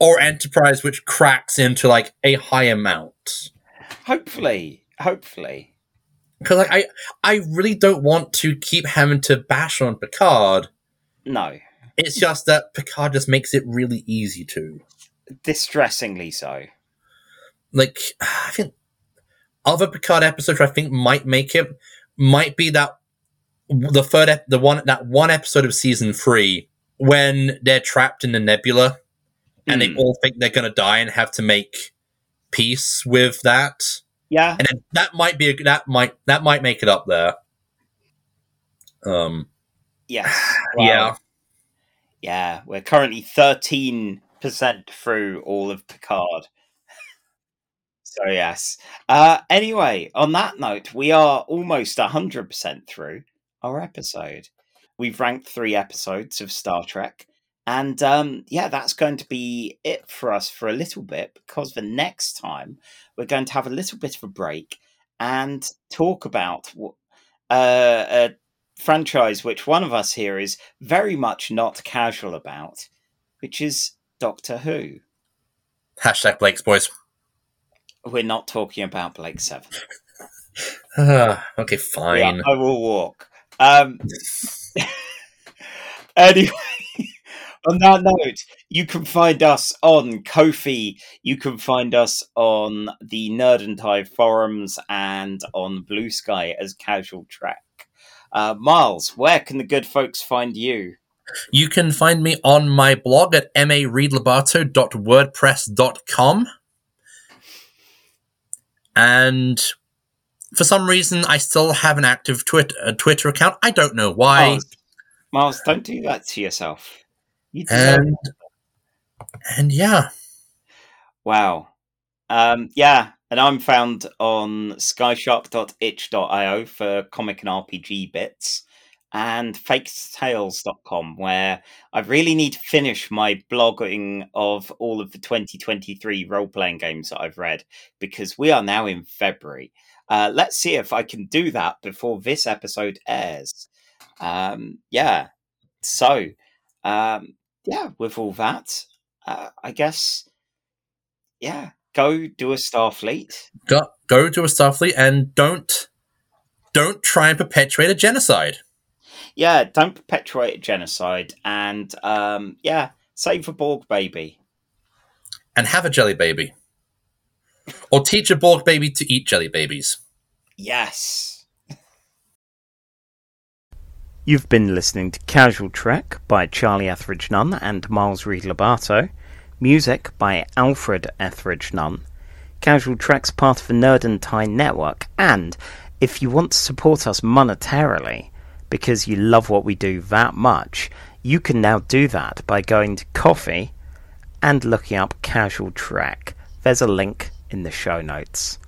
or Enterprise which cracks into like a high amount. hopefully, hopefully. Because like I I really don't want to keep having to bash on Picard. No, It's just that Picard just makes it really easy to. distressingly so. Like I think other Picard episodes I think might make it might be that the third ep- the one that one episode of season three when they're trapped in the nebula and they Hmm. all think they're gonna die and have to make peace with that. Yeah, And then that might be a, that might that might make it up there. Um yes. yeah. Yeah, we're currently 13% through all of Picard. so, yes. Uh, anyway, on that note, we are almost 100% through our episode. We've ranked three episodes of Star Trek. And um, yeah, that's going to be it for us for a little bit because the next time we're going to have a little bit of a break and talk about uh, a franchise which one of us here is very much not casual about, which is Doctor Who. Hashtag Blake's boys. We're not talking about Blake Seven. Ah, okay, fine. Yeah, I will walk. Um, anyway, on that note, you can find us on Ko-fi. You can find us on the Nerd and Tie forums and on Bluesky as Casual Track. Uh, Miles, where can the good folks find you? You can find me on my blog at mareedlabato.wordpress.com. And for some reason, I still have an active Twitter uh, Twitter account. I don't know why. Miles, Miles, don't do that to yourself. You And and yeah, Wow. Um, yeah, and I'm found on skyshark.itch.io for comic and RPG bits and faketales.com where I really need to finish my blogging of all of the 2023 role playing games that I've read because we are now in February. Uh, let's see if I can do that before this episode airs. Um, yeah, so um, yeah, with all that, uh, I guess yeah, go do a Starfleet. go, go to a Starfleet and don't don't try and perpetuate a genocide. Yeah, don't perpetuate a genocide, and um, yeah, save the Borg baby. and have a jelly baby. Or teach a Borg baby to eat jelly babies. Yes. You've been listening to Casual Trek by Charlie Etheridge Nunn and Miles Reed Labato. Music by Alfred Etheridge Nunn. Casual Trek's part of the Nerd and Tie network, and if you want to support us monetarily, because you love what we do that much, you can now do that by going to Ko-fi and looking up Casual Trek. There's a link in the show notes.